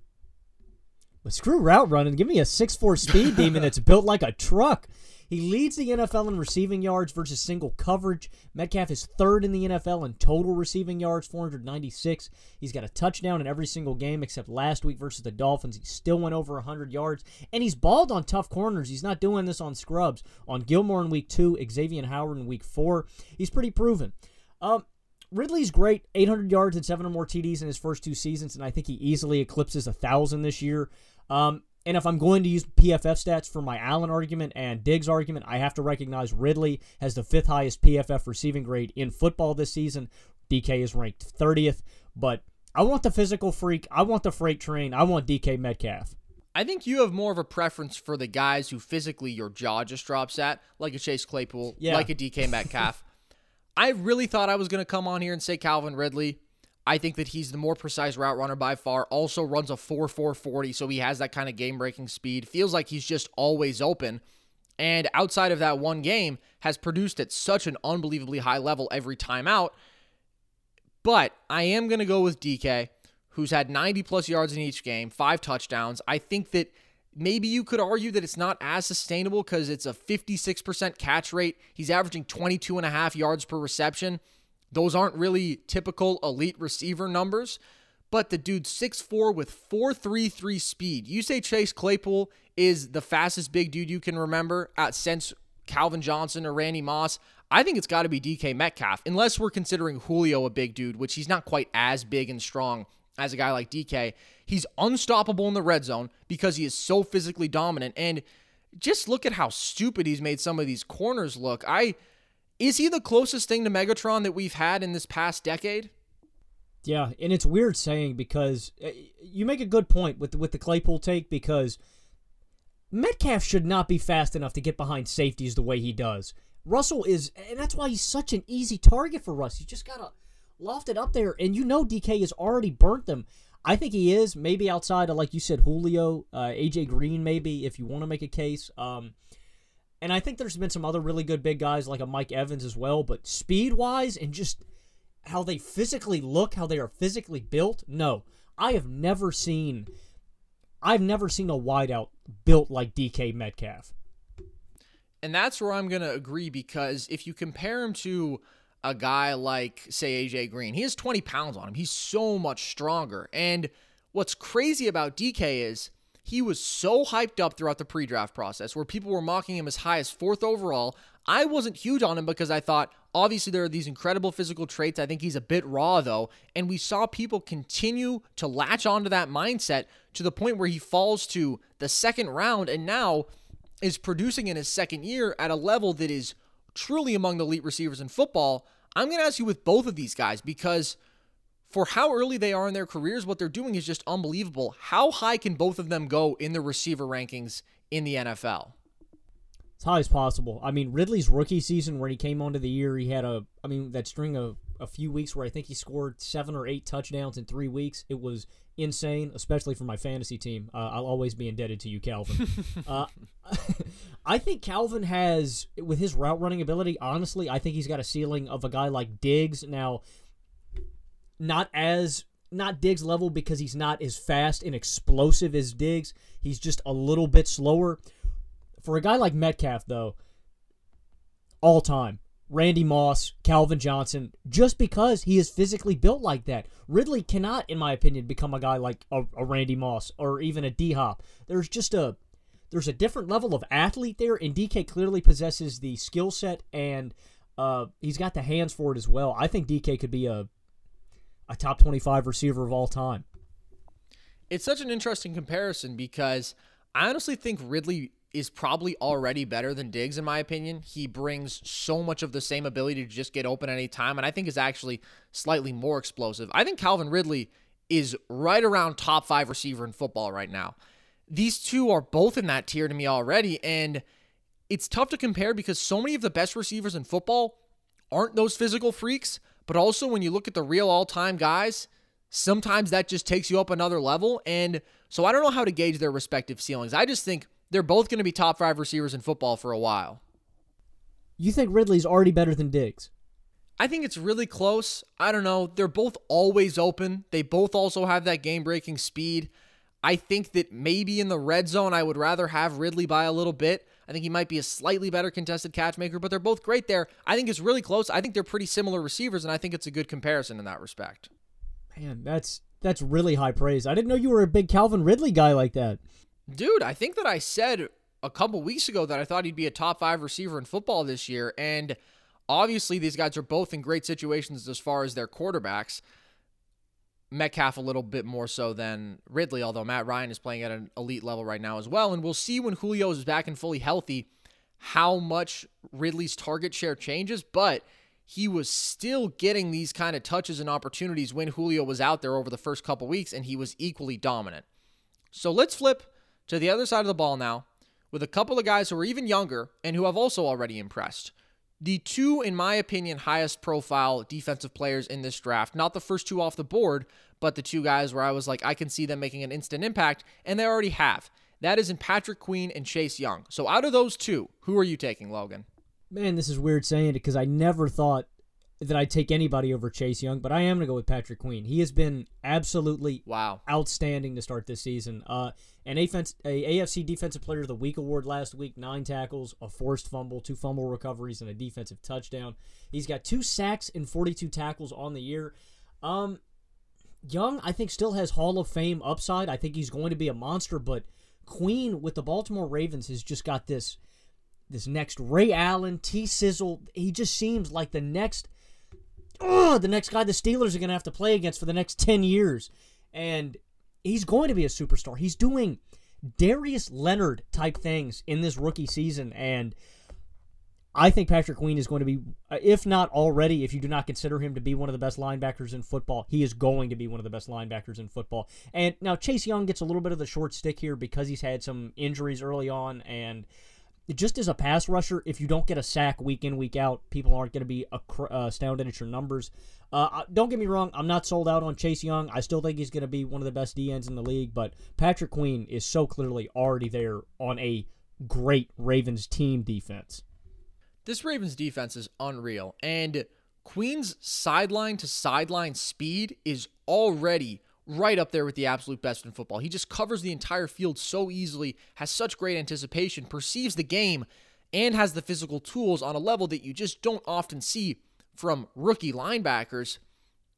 But screw route running. Give me a 6'4 speed demon that's built like a truck. He leads the NFL in receiving yards versus single coverage. Metcalf is third in the NFL in total receiving yards, 496. He's got a touchdown in every single game except last week versus the Dolphins. He still went over 100 yards, and he's balled on tough corners. He's not doing this on scrubs. On Gilmore in week two, Xavier Howard in week four. He's pretty proven. Um, Ridley's great, 800 yards and seven or more TDs in his first two seasons, and I think he easily eclipses a thousand this year. Um, and if I'm going to use PFF stats for my Allen argument and Diggs argument, I have to recognize Ridley has the fifth highest PFF receiving grade in football this season. DK is ranked 30th, but I want the physical freak. I want the freight train. I want DK Metcalf. I think you have more of a preference for the guys who physically your jaw just drops at, like a Chase Claypool, yeah. like a DK Metcalf. I really thought I was going to come on here and say Calvin Ridley. I think that he's the more precise route runner by far. Also runs a 4 4 40, so he has that kind of game breaking speed. Feels like he's just always open. And outside of that one game, has produced at such an unbelievably high level every time out. But I am going to go with DK, who's had 90 plus yards in each game, five touchdowns. I think that maybe you could argue that it's not as sustainable because it's a 56% catch rate. He's averaging 22 and a half yards per reception. Those aren't really typical elite receiver numbers, but the dude's 6'4 with 4'33 speed. You say Chase Claypool is the fastest big dude you can remember at since Calvin Johnson or Randy Moss. I think it's got to be DK Metcalf, unless we're considering Julio a big dude, which he's not quite as big and strong as a guy like DK. He's unstoppable in the red zone because he is so physically dominant. And just look at how stupid he's made some of these corners look. I is he the closest thing to Megatron that we've had in this past decade? Yeah, and it's weird saying because uh, you make a good point with with the Claypool take because Metcalf should not be fast enough to get behind safeties the way he does. Russell is, and that's why he's such an easy target for Russ. You just gotta loft it up there, and you know DK has already burnt them. I think he is maybe outside of like you said Julio, uh, AJ Green, maybe if you want to make a case. Um, and I think there's been some other really good big guys like a Mike Evans as well, but speed wise and just how they physically look, how they are physically built, no. I have never seen I've never seen a wideout built like DK Metcalf. And that's where I'm going to agree because if you compare him to a guy like, say, AJ Green, he has 20 pounds on him. He's so much stronger. And what's crazy about DK is he was so hyped up throughout the pre draft process where people were mocking him as high as fourth overall. I wasn't huge on him because I thought, obviously, there are these incredible physical traits. I think he's a bit raw, though. And we saw people continue to latch onto that mindset to the point where he falls to the second round and now is producing in his second year at a level that is truly among the elite receivers in football. I'm going to ask you with both of these guys because for how early they are in their careers, what they're doing is just unbelievable. How high can both of them go in the receiver rankings in the NFL? as high as possible. I mean, Ridley's rookie season where he came onto the year, he had a, I mean, that string of a few weeks where I think he scored seven or eight touchdowns in three weeks. It was insane, especially for my fantasy team. Uh, I'll always be indebted to you, Calvin. uh, I think Calvin has, with his route running ability, honestly, I think he's got a ceiling of a guy like Diggs. Now, not as not Diggs level because he's not as fast and explosive as Diggs. He's just a little bit slower. For a guy like Metcalf, though, all time, Randy Moss, Calvin Johnson, just because he is physically built like that. Ridley cannot, in my opinion, become a guy like a, a Randy Moss or even a D Hop. There's just a there's a different level of athlete there, and DK clearly possesses the skill set and uh, he's got the hands for it as well. I think DK could be a a top 25 receiver of all time. It's such an interesting comparison because I honestly think Ridley is probably already better than Diggs, in my opinion. He brings so much of the same ability to just get open at any time, and I think is actually slightly more explosive. I think Calvin Ridley is right around top five receiver in football right now. These two are both in that tier to me already, and it's tough to compare because so many of the best receivers in football aren't those physical freaks, but also when you look at the real all time guys, sometimes that just takes you up another level. And so I don't know how to gauge their respective ceilings. I just think they're both going to be top five receivers in football for a while. You think Ridley's already better than Diggs? I think it's really close. I don't know. They're both always open. They both also have that game breaking speed. I think that maybe in the red zone, I would rather have Ridley by a little bit. I think he might be a slightly better contested catch maker, but they're both great there. I think it's really close. I think they're pretty similar receivers, and I think it's a good comparison in that respect. Man, that's that's really high praise. I didn't know you were a big Calvin Ridley guy like that. Dude, I think that I said a couple weeks ago that I thought he'd be a top five receiver in football this year, and obviously these guys are both in great situations as far as their quarterbacks. Metcalf a little bit more so than Ridley, although Matt Ryan is playing at an elite level right now as well. And we'll see when Julio is back and fully healthy how much Ridley's target share changes, but he was still getting these kind of touches and opportunities when Julio was out there over the first couple weeks, and he was equally dominant. So let's flip to the other side of the ball now with a couple of guys who are even younger and who have also already impressed. The two, in my opinion, highest profile defensive players in this draft, not the first two off the board, but the two guys where I was like, I can see them making an instant impact, and they already have. That is in Patrick Queen and Chase Young. So out of those two, who are you taking, Logan? Man, this is weird saying it because I never thought that I'd take anybody over Chase Young, but I am going to go with Patrick Queen. He has been absolutely wow outstanding to start this season. Uh, an AFC, a AFC Defensive Player of the Week award last week, nine tackles, a forced fumble, two fumble recoveries, and a defensive touchdown. He's got two sacks and 42 tackles on the year. Um, Young, I think, still has Hall of Fame upside. I think he's going to be a monster, but Queen with the Baltimore Ravens has just got this this next Ray Allen, T Sizzle. He just seems like the next, oh, the next guy the Steelers are going to have to play against for the next 10 years. And he's going to be a superstar. He's doing Darius Leonard type things in this rookie season. And I think Patrick Queen is going to be, uh, if not already, if you do not consider him to be one of the best linebackers in football, he is going to be one of the best linebackers in football. And now Chase Young gets a little bit of the short stick here because he's had some injuries early on. And just as a pass rusher, if you don't get a sack week in, week out, people aren't going to be uh, astounded at your numbers. Uh, don't get me wrong, I'm not sold out on Chase Young. I still think he's going to be one of the best DNs in the league, but Patrick Queen is so clearly already there on a great Ravens team defense. This Ravens defense is unreal, and Queen's sideline to sideline speed is already right up there with the absolute best in football. He just covers the entire field so easily, has such great anticipation, perceives the game, and has the physical tools on a level that you just don't often see from rookie linebackers.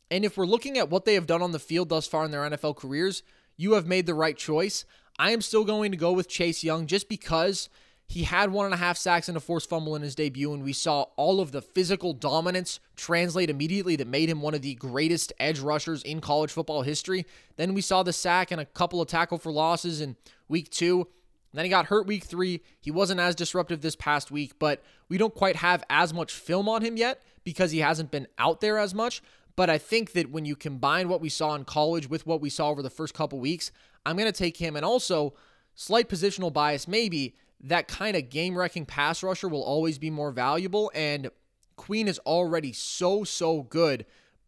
And if we're looking at what they have done on the field thus far in their NFL careers, you have made the right choice. I am still going to go with Chase Young just because he had one and a half sacks and a forced fumble in his debut, and we saw all of the physical dominance translate immediately that made him one of the greatest edge rushers in college football history. Then we saw the sack and a couple of tackle for losses in week two. Then he got hurt week three. He wasn't as disruptive this past week, but we don't quite have as much film on him yet because he hasn't been out there as much. But I think that when you combine what we saw in college with what we saw over the first couple weeks, I'm going to take him and also slight positional bias maybe that kind of game wrecking pass rusher will always be more valuable. And Queen is already so, so good.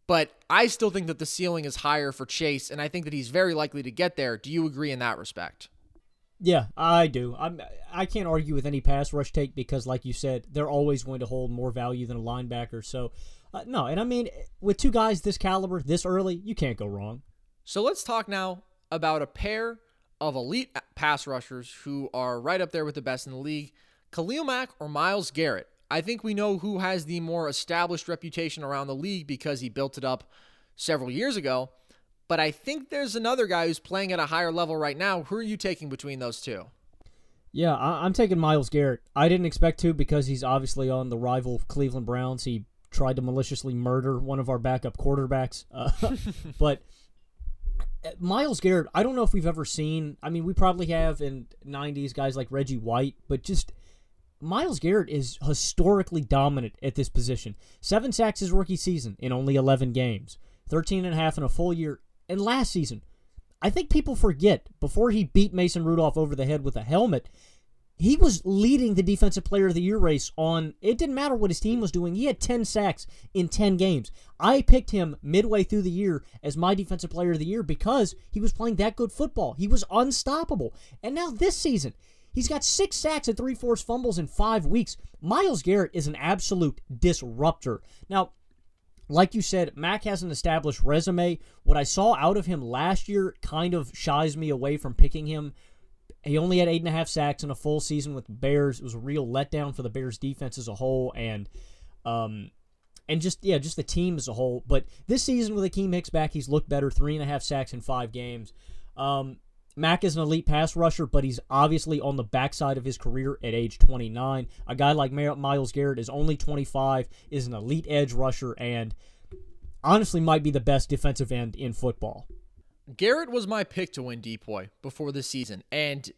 But I still think that the ceiling is higher for Chase, and I think that he's very likely to get there. Do you agree in that respect? Yeah, I do. I'm. I can't argue with any pass rush take because, like you said, they're always going to hold more value than a linebacker. So, uh, no, and I mean, with two guys this caliber, this early, you can't go wrong. So let's talk now about a pair of elite pass rushers who are right up there with the best in the league Khalil Mack or Myles Garrett. I think we know who has the more established reputation around the league because he built it up several years ago. But I think there's another guy who's playing at a higher level right now. Who are you taking between those two? Yeah, I- am taking Myles Garrett. I didn't expect to because he's obviously on the rival Cleveland Browns. He tried to maliciously murder one of our backup quarterbacks. Uh, but Uh, Myles Garrett, I don't know if we've ever seen. I mean, we probably have in '90s guys like Reggie White, but just Myles Garrett is historically dominant at this position. Seven sacks his rookie season in only 11 games, 13 and a half in a full year. And last season, I think people forget before he beat Mason Rudolph over the head with a helmet, he was leading the defensive player of the year race on it didn't matter what his team was doing he had 10 sacks in 10 games. I picked him midway through the year as my defensive player of the year because he was playing that good football. He was unstoppable. And now this season he's got six sacks and three forced fumbles in five weeks. Myles garrett is an absolute disruptor. Now like you said, Mack has an established resume. What I saw out of him last year kind of shies me away from picking him he only had eight and a half sacks in a full season with the Bears. It was a real letdown for the Bears defense as a whole, and um, and just yeah, just the team as a whole. But this season with Akiem Hicks back, he's looked better. Three and a half sacks in five games. Um, Mack is an elite pass rusher, but he's obviously on the backside of his career at age 29. A guy like Myles Garrett is only 25, is an elite edge rusher, and honestly might be the best defensive end in football. Garrett was my pick to win DPOY before the season, and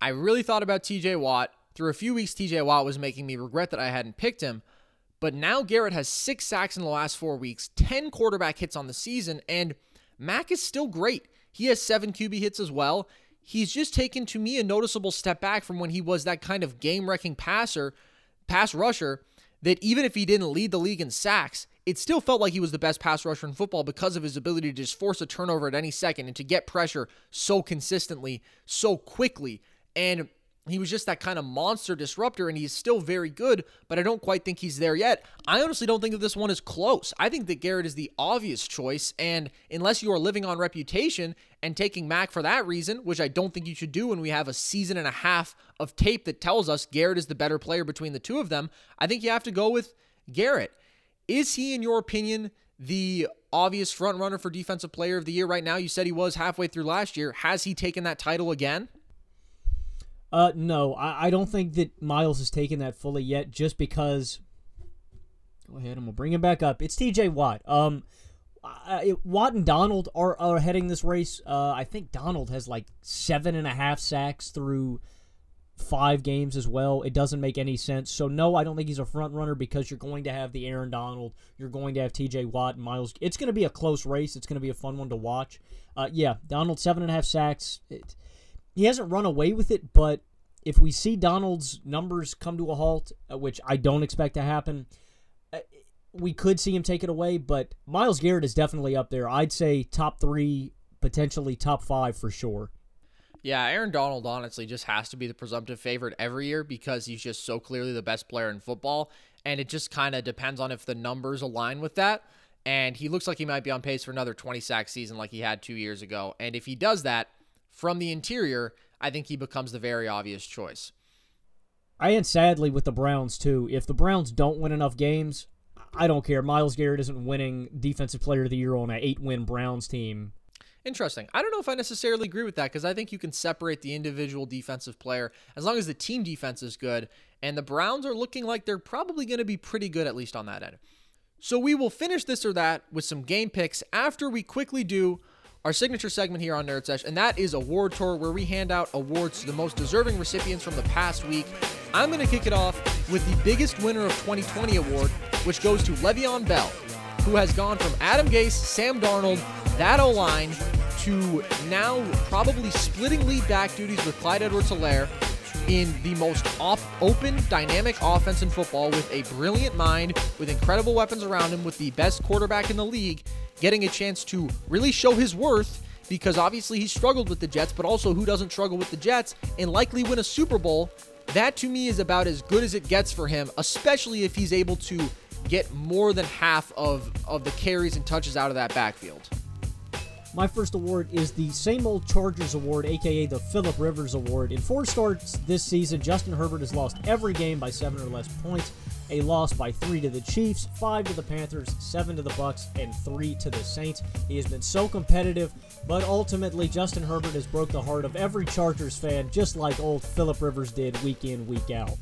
I really thought about TJ Watt. Through a few weeks, TJ Watt was making me regret that I hadn't picked him. But now Garrett has six sacks in the last four weeks, 10 quarterback hits on the season, and Mack is still great. He has seven QB hits as well. He's just taken to me a noticeable step back from when he was that kind of game wrecking passer, pass rusher, that even if he didn't lead the league in sacks, it still felt like he was the best pass rusher in football because of his ability to just force a turnover at any second and to get pressure so consistently, so quickly. And he was just that kind of monster disruptor, and he's still very good, but I don't quite think he's there yet. I honestly don't think that this one is close. I think that Garrett is the obvious choice, and unless you are living on reputation and taking Mack for that reason, which I don't think you should do when we have a season and a half of tape that tells us Garrett is the better player between the two of them, I think you have to go with Garrett. Is he, in your opinion, the obvious front runner for defensive player of the year right now? You said he was halfway through last year. Has he taken that title again? Uh, no, I, I don't think that Myles has taken that fully yet. Just because. Go ahead, I'm gonna bring him back up. It's T.J. Watt. Um, it, Watt and Donald are, are heading this race. Uh, I think Donald has like seven and a half sacks through five games as well. It doesn't make any sense. So no, I don't think he's a front runner because you're going to have the Aaron Donald, you're going to have T.J. Watt, and Myles. It's going to be a close race. It's going to be a fun one to watch. Uh, yeah, Donald seven and a half sacks. It, he hasn't run away with it, but if we see Donald's numbers come to a halt, uh, which I don't expect to happen, uh, we could see him take it away. But Myles Garrett is definitely up there. I'd say top three, potentially top five for sure. Yeah, Aaron Donald honestly just has to be the presumptive favorite every year because he's just so clearly the best player in football. And it just kind of depends on if the numbers align with that. And he looks like he might be on pace for another 20 sack season like he had two years ago. And if he does that from the interior, I think he becomes the very obvious choice. I And sadly with the Browns too. If the Browns don't win enough games, I don't care. Myles Garrett isn't winning Defensive Player of the Year on an eight-win Browns team Interesting. I don't know if I necessarily agree with that because I think you can separate the individual defensive player as long as the team defense is good. And the Browns are looking like they're probably going to be pretty good, at least on that end. So we will finish this or that with some game picks after we quickly do our signature segment here on Nerd Sesh, and that is Award Tour, where we hand out awards to the most deserving recipients from the past week. I'm going to kick it off with the biggest winner of 2020 award, which goes to Le'Veon Bell, who has gone from Adam Gase, Sam Darnold, that O line, to now probably splitting lead back duties with Clyde Edwards Helaire in the most op- open, dynamic offense in football with a brilliant mind, with incredible weapons around him, with the best quarterback in the league, getting a chance to really show his worth because obviously he struggled with the Jets, but also who doesn't struggle with the Jets and likely win a Super Bowl. That to me is about as good as it gets for him, especially if he's able to get more than half of, of the carries and touches out of that backfield. My first award is the Same Old Chargers Award, aka the Philip Rivers Award. In four starts this season, Justin Herbert has lost every game by seven or less points. A loss by three to the Chiefs, five to the Panthers, seven to the Bucs, and three to the Saints. He has been so competitive, but ultimately Justin Herbert has broke the heart of every Chargers fan, just like old Philip Rivers did week in, week out.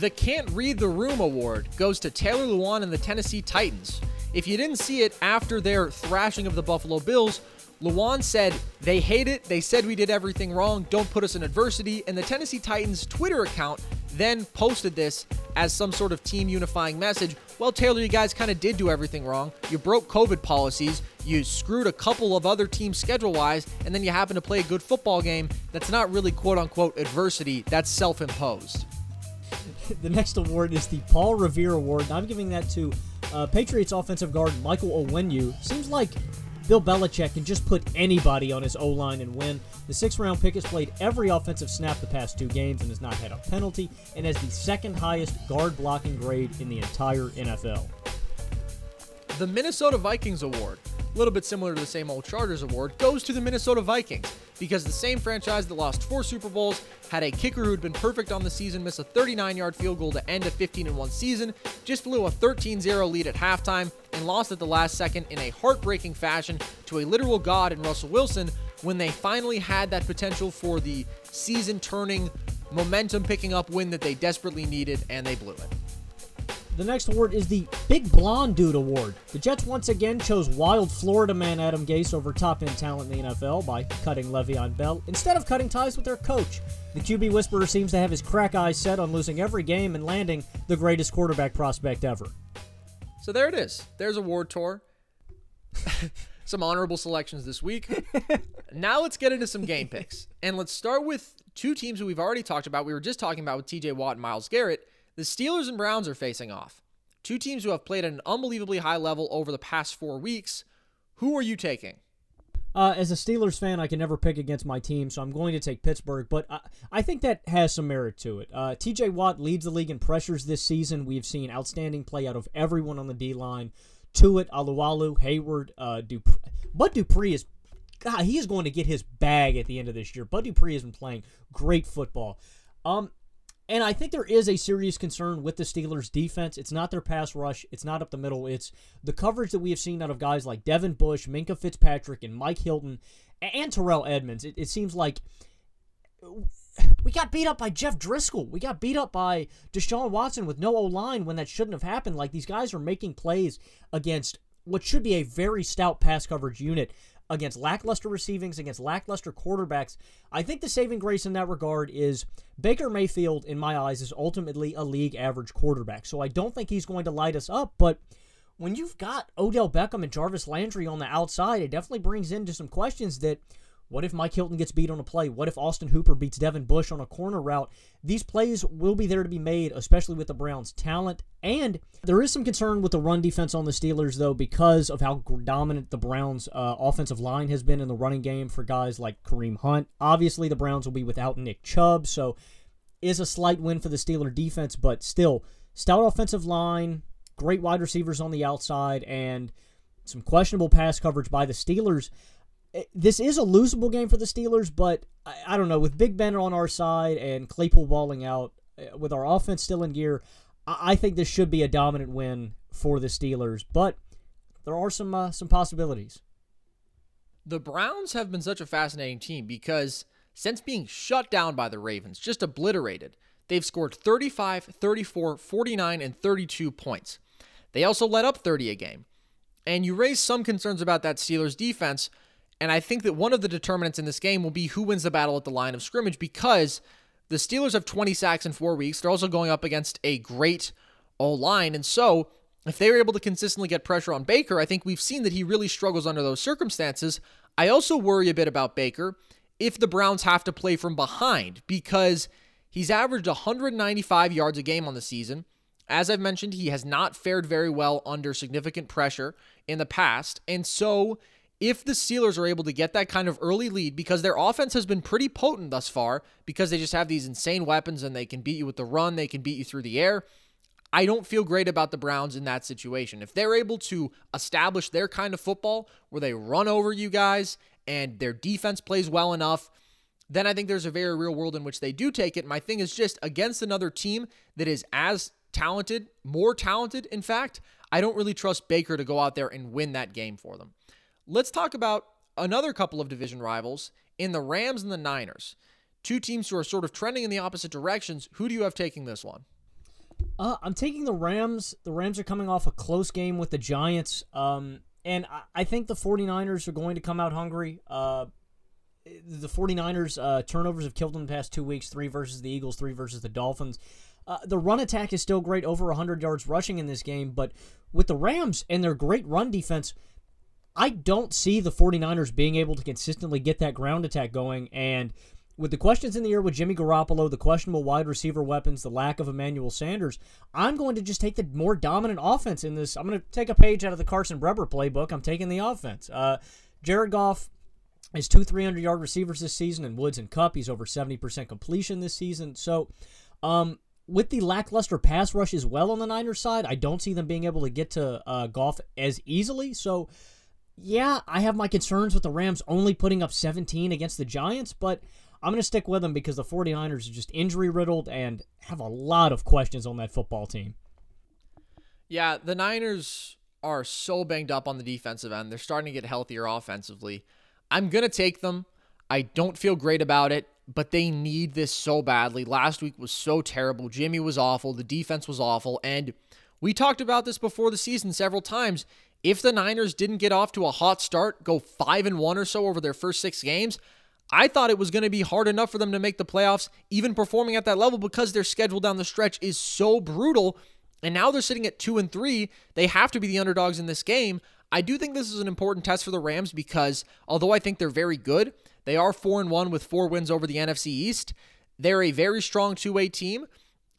The Can't Read the Room Award goes to Taylor Lewan and the Tennessee Titans. If you didn't see it after their thrashing of the Buffalo Bills, Lewan said they hate it. They said we did everything wrong. Don't put us in adversity. And the Tennessee Titans Twitter account then posted this as some sort of team unifying message. Well, Taylor, you guys kind of did do everything wrong. You broke COVID policies. You screwed a couple of other teams schedule wise, and then you happen to play a good football game that's not really quote unquote adversity. That's self imposed. the next award is the Paul Revere Award, and I'm giving that to uh, Patriots offensive guard Michael Onwenu. Seems like Bill Belichick can just put anybody on his O line and win. The sixth round pick has played every offensive snap the past two games and has not had a penalty, and has the second highest guard blocking grade in the entire NFL. The Minnesota Vikings Award, a little bit similar to the same old Chargers Award, goes to the Minnesota Vikings because the same franchise that lost four Super Bowls had a kicker who'd been perfect on the season miss a 39 yard field goal to end a 15 1 season, just blew a 13 0 lead at halftime, and lost at the last second in a heartbreaking fashion to a literal god in Russell Wilson when they finally had that potential for the season turning, momentum picking up win that they desperately needed, and they blew it. The next award is the Big Blonde Dude Award. The Jets once again chose wild Florida man Adam Gase over top end talent in the NFL by cutting Le'Veon Bell instead of cutting ties with their coach. The QB Whisperer seems to have his crack eyes set on losing every game and landing the greatest quarterback prospect ever. So there it is. There's Award Tour. some honorable selections this week. now let's get into some game picks. And let's start with two teams who we've already talked about. We were just talking about with TJ Watt and Myles Garrett. The Steelers and Browns are facing off. Two teams who have played at an unbelievably high level over the past four weeks. Who are you taking? Uh, as a Steelers fan, I can never pick against my team, so I'm going to take Pittsburgh. But I, I think that has some merit to it. Uh, T.J. Watt leads the league in pressures this season. We've seen outstanding play out of everyone on the D line. Tuitt, Alualu, Heyward, uh, Dupree. Bud Dupree is, God, he is going to get his bag at the end of this year. Bud Dupree has been playing great football. Um, and I think there is a serious concern with the Steelers' defense. It's not their pass rush, it's not up the middle. It's the coverage that we have seen out of guys like Devin Bush, Minkah Fitzpatrick, and Mike Hilton, and Terrell Edmunds. It, it seems like we got beat up by Jeff Driskel. We got beat up by Deshaun Watson with no O line when that shouldn't have happened. Like these guys are making plays against what should be a very stout pass coverage unit against lackluster receivings, against lackluster quarterbacks. I think the saving grace in that regard is Baker Mayfield, in my eyes, is ultimately a league average quarterback. So I don't think he's going to light us up, but when you've got Odell Beckham and Jarvis Landry on the outside, it definitely brings into some questions that what if Mike Hilton gets beat on a play? What if Austin Hooper beats Devin Bush on a corner route? These plays will be there to be made, especially with the Browns' talent. And there is some concern with the run defense on the Steelers, though, because of how dominant the Browns' uh, offensive line has been in the running game for guys like Kareem Hunt. Obviously, the Browns will be without Nick Chubb, so is a slight win for the Steeler defense, but still, stout offensive line, great wide receivers on the outside, and some questionable pass coverage by the Steelers this is a losable game for the Steelers, but I, I, don't know. With Big Ben on our side and Claypool balling out, uh, with our offense still in gear, I, I think this should be a dominant win for the Steelers. But there are some uh, some possibilities. The Browns have been such a fascinating team because since being shut down by the Ravens, just obliterated, they've scored 35, 34, 49, and 32 points. They also let up 30 a game. And you raise some concerns about that Steelers defense and I think that one of the determinants in this game will be who wins the battle at the line of scrimmage because the Steelers have 20 sacks in four weeks. They're also going up against a great O line. And so, if they are able to consistently get pressure on Baker, I think we've seen that he really struggles under those circumstances. I also worry a bit about Baker if the Browns have to play from behind because he's averaged 195 yards a game on the season. As I've mentioned, he has not fared very well under significant pressure in the past. And so if the Steelers are able to get that kind of early lead because their offense has been pretty potent thus far because they just have these insane weapons and they can beat you with the run, they can beat you through the air. I don't feel great about the Browns in that situation. If they're able to establish their kind of football where they run over you guys and their defense plays well enough, then I think there's a very real world in which they do take it. My thing is just against another team that is as talented, more talented, in fact, I don't really trust Baker to go out there and win that game for them. Let's talk about another couple of division rivals in the Rams and the Niners. Two teams who are sort of trending in the opposite directions. Who do you have taking this one? Uh, I'm taking the Rams. The Rams are coming off a close game with the Giants. Um, and I, I, think the 49ers are going to come out hungry. Uh, the 49ers uh, turnovers have killed them the past two weeks three versus the Eagles, three versus the Dolphins. Uh, the run attack is still great, over 100 yards rushing in this game. But with the Rams and their great run defense, I don't see the 49ers being able to consistently get that ground attack going. And with the questions in the air with Jimmy Garoppolo, the questionable wide receiver weapons, the lack of Emmanuel Sanders, I'm going to just take the more dominant offense in this. I'm going to take a page out of the Carson Breber playbook. I'm taking the offense. Uh, Jared Goff is two 300 yard receivers this season, and Woods and Kupp, he's over 70% completion this season. So, um, with the lackluster pass rush as well on the Niners side, I don't see them being able to get to uh, Goff as easily. So, yeah, I have my concerns with the Rams only putting up 17 against the Giants, but I'm going to stick with them because the 49ers are just injury riddled and have a lot of questions on that football team. Yeah, the Niners are so banged up on the defensive end. They're starting to get healthier offensively. I'm going to take them. I don't feel great about it, but they need this so badly. Last week was so terrible. Jimmy was awful. The defense was awful. And we talked about this before the season several times. If the Niners didn't get off to a hot start, go 5 and 1 or so over their first 6 games, I thought it was going to be hard enough for them to make the playoffs, even performing at that level because their schedule down the stretch is so brutal. And now they're sitting at 2 and 3. They have to be the underdogs in this game. I do think this is an important test for the Rams because although I think they're very good, they are 4 and 1 with 4 wins over the NFC East. They're a very strong two-way team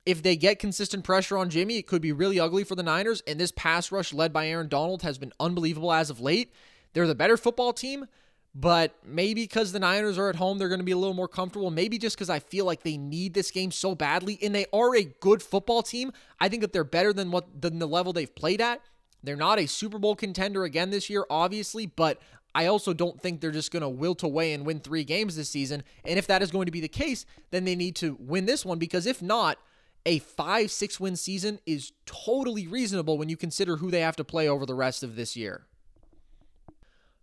if they get consistent pressure on Jimmy, it could be really ugly for the Niners. And this pass rush led by Aaron Donald has been unbelievable as of late. They're the better football team, but maybe because the Niners are at home, they're going to be a little more comfortable. Maybe just because I feel like they need this game so badly, and they are a good football team. I think that they're better than what than the level they've played at. They're not a Super Bowl contender again this year, obviously, but I also don't think they're just going to wilt away and win three games this season. And if that is going to be the case, then they need to win this one because if not, a five, six win season is totally reasonable when you consider who they have to play over the rest of this year.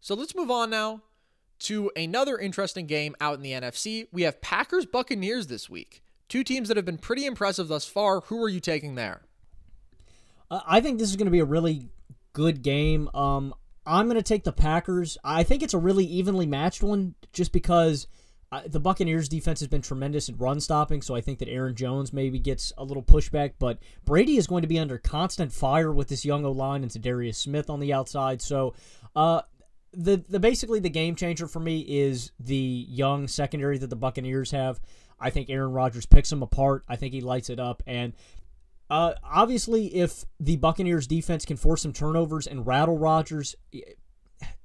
So let's move on now to another interesting game out in the NFC. We have Packers Buccaneers this week. Two teams that have been pretty impressive thus far. Who are you taking there? Uh, I think this is going to be a really good game. Um, I'm going to take the Packers. I think it's a really evenly matched one just because uh, the Buccaneers defense has been tremendous in run stopping, so I think that Aaron Jones maybe gets a little pushback, but Brady is going to be under constant fire with this young O line and Za'Darius Smith on the outside. So, uh, the the basically the game changer for me is the young secondary that the Buccaneers have. I think Aaron Rodgers picks them apart. I think he lights it up, and uh, obviously, if the Buccaneers defense can force some turnovers and rattle Rodgers,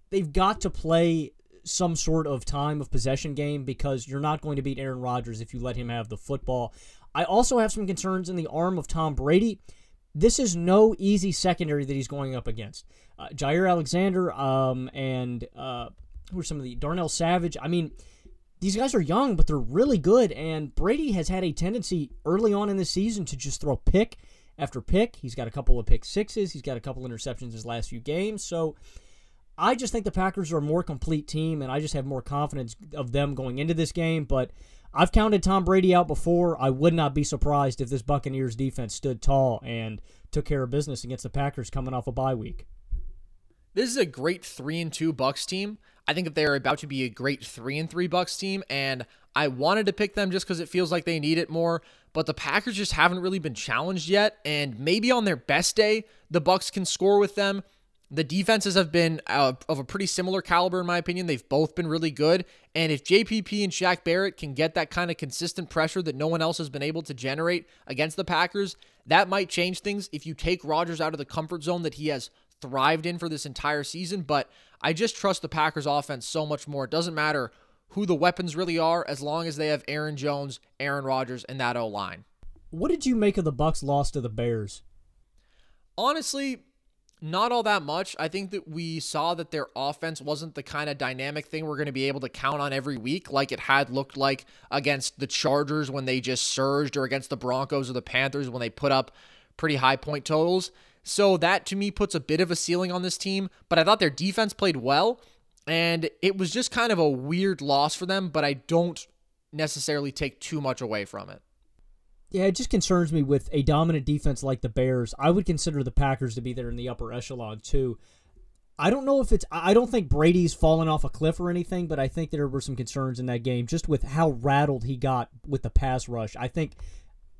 they've got to play some sort of time of possession game because you're not going to beat Aaron Rodgers if you let him have the football. I also have some concerns in the arm of Tom Brady. This is no easy secondary that he's going up against. Uh, Jaire Alexander um, and uh, who are some of the Darnell Savage. I mean, these guys are young, but they're really good. And Brady has had a tendency early on in the season to just throw pick after pick. He's got a couple of pick sixes. He's got a couple interceptions his last few games. So I just think the Packers are a more complete team, and I just have more confidence of them going into this game. But I've counted Tom Brady out before. I would not be surprised if this Buccaneers defense stood tall and took care of business against the Packers coming off a bye week. This is a great three and two Bucs team. I think that they are about to be a great three and three Bucs team, and I wanted to pick them just because it feels like they need it more. But the Packers just haven't really been challenged yet, and maybe on their best day, the Bucs can score with them. The defenses have been uh, of a pretty similar caliber, in my opinion. They've both been really good. And if JPP and Shaq Barrett can get that kind of consistent pressure that no one else has been able to generate against the Packers, that might change things if you take Rodgers out of the comfort zone that he has thrived in for this entire season. But I just trust the Packers offense so much more. It doesn't matter who the weapons really are as long as they have Aaron Jones, Aaron Rodgers, and that O line. What did you make of the Bucs loss to the Bears? Honestly, not all that much. I think that we saw that their offense wasn't the kind of dynamic thing we're going to be able to count on every week, like it had looked like against the Chargers when they just surged, or against the Broncos or the Panthers when they put up pretty high point totals. So that to me puts a bit of a ceiling on this team, but I thought their defense played well and it was just kind of a weird loss for them, but I don't necessarily take too much away from it. Yeah, it just concerns me with a dominant defense like the Bears. I would consider the Packers to be there in the upper echelon too. I don't know if it's I don't think Brady's fallen off a cliff or anything, but I think there were some concerns in that game just with how rattled he got with the pass rush. I think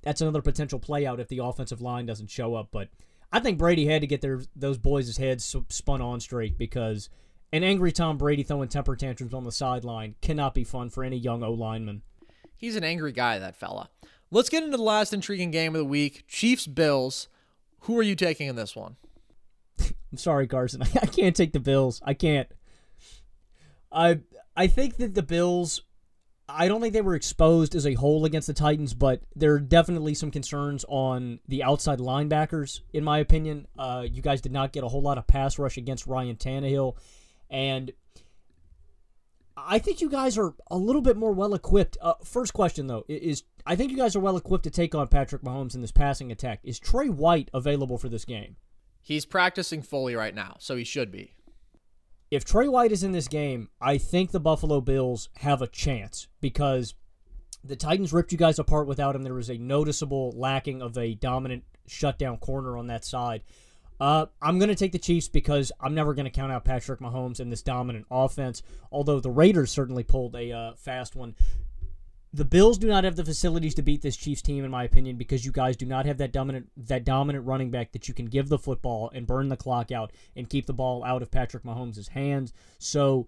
that's another potential play out if the offensive line doesn't show up, but I think Brady had to get their those boys' heads spun on straight because an angry Tom Brady throwing temper tantrums on the sideline cannot be fun for any young O lineman. He's an angry guy, that fella. Let's get into the last intriguing game of the week Chiefs Bills. Who are you taking in this one? I'm sorry, Carson. I can't take the Bills. I can't. I I think that the Bills I don't think they were exposed as a whole against the Titans, but there are definitely some concerns on the outside linebackers, in my opinion. Uh, you guys did not get a whole lot of pass rush against Ryan Tannehill, and I think you guys are a little bit more well equipped. Uh, first question though is I think you guys are well equipped to take on Patrick Mahomes in this passing attack. Is Trey White available for this game? He's practicing fully right now, so he should be if Trey White is in this game, I think the Buffalo Bills have a chance because the Titans ripped you guys apart without him. There was a noticeable lacking of a dominant shutdown corner on that side. Uh, I'm going to take the Chiefs because I'm never going to count out Patrick Mahomes in this dominant offense, although the Raiders certainly pulled a uh, fast one the Bills do not have the facilities to beat this Chiefs team, in my opinion, because you guys do not have that dominant that dominant running back that you can give the football and burn the clock out and keep the ball out of Patrick Mahomes' hands. So,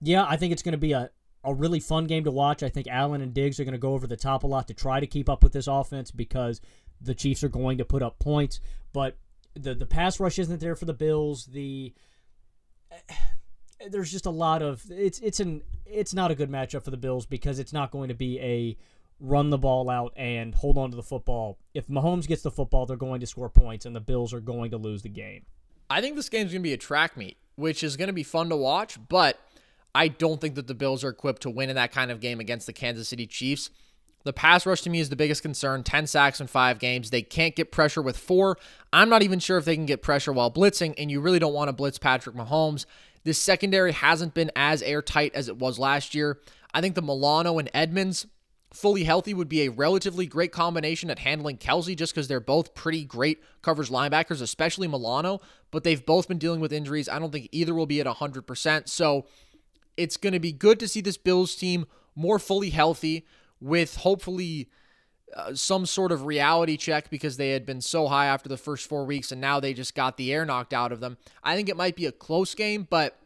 yeah, I think it's going to be a, a really fun game to watch. I think Allen and Diggs are going to go over the top a lot to try to keep up with this offense because the Chiefs are going to put up points. But the the pass rush isn't there for the Bills. The there's just a lot of it's it's an it's not a good matchup for the Bills because it's not going to be a run the ball out and hold on to the football. If Mahomes gets the football, they're going to score points and the Bills are going to lose the game. I think this game's going to be a track meet, which is going to be fun to watch, but I don't think that the Bills are equipped to win in that kind of game against the Kansas City Chiefs. The pass rush to me is the biggest concern 10 sacks in five games. They can't get pressure with four. I'm not even sure if they can get pressure while blitzing, and you really don't want to blitz Patrick Mahomes. This secondary hasn't been as airtight as it was last year. I think the Milano and Edmunds fully healthy would be a relatively great combination at handling Kelce just because they're both pretty great coverage linebackers, especially Milano, but they've both been dealing with injuries. I don't think either will be at 100%. So it's going to be good to see this Bills team more fully healthy with hopefully uh, some sort of reality check because they had been so high after the first four weeks and now they just got the air knocked out of them. I think it might be a close game, but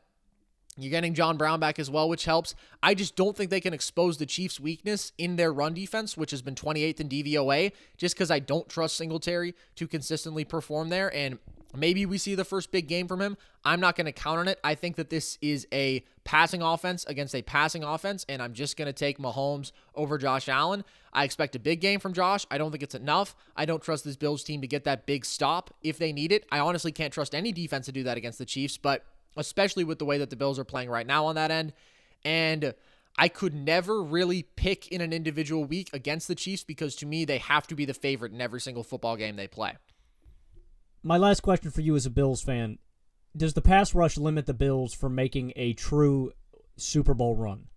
you're getting John Brown back as well, which helps. I just don't think they can expose the Chiefs' weakness in their run defense, which has been 28th in DVOA, just because I don't trust Singletary to consistently perform there. And maybe we see the first big game from him. I'm not going to count on it. I think that this is a passing offense against a passing offense, and I'm just going to take Mahomes over Josh Allen. I expect a big game from Josh. I don't think it's enough. I don't trust this Bills team to get that big stop if they need it. I honestly can't trust any defense to do that against the Chiefs, but especially with the way that the Bills are playing right now on that end. And I could never really pick in an individual week against the Chiefs because to me, they have to be the favorite in every single football game they play. My last question for you as a Bills fan Does the pass rush limit the Bills from making a true Super Bowl run?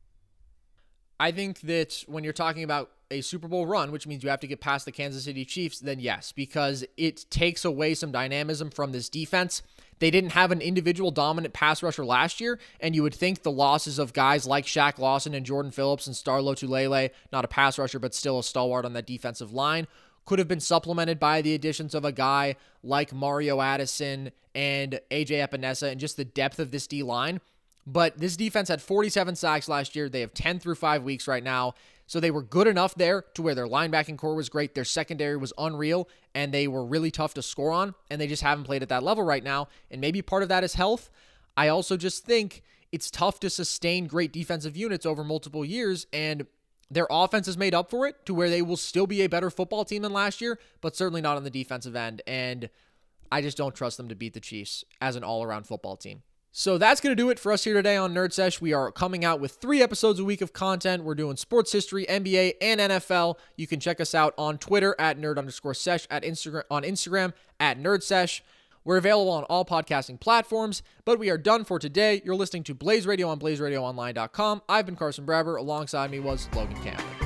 I think that when you're talking about a Super Bowl run, which means you have to get past the Kansas City Chiefs, then yes, because it takes away some dynamism from this defense. They didn't have an individual dominant pass rusher last year, and you would think the losses of guys like Shaq Lawson and Jordan Phillips and Star Lotulelei, not a pass rusher, but still a stalwart on that defensive line, could have been supplemented by the additions of a guy like Mario Addison and AJ Epenesa and just the depth of this D line. But this defense had 47 sacks last year. They have 10 through 5 weeks right now. So they were good enough there to where their linebacking corps was great, their secondary was unreal, and they were really tough to score on, and they just haven't played at that level right now. And maybe part of that is health. I also just think it's tough to sustain great defensive units over multiple years, and their offense has made up for it to where they will still be a better football team than last year, but certainly not on the defensive end. And I just don't trust them to beat the Chiefs as an all around football team. So that's going to do it for us here today on Nerd Sesh. We are coming out with three episodes a week of content. We're doing sports history, NBA, and NFL. You can check us out on Twitter at nerd underscore sesh, at Instagram on Instagram at nerd sesh. We're available on all podcasting platforms, but we are done for today. You're listening to Blaze Radio on blazeradioonline.com. I've been Carson Brabber. Alongside me was Logan Campbell.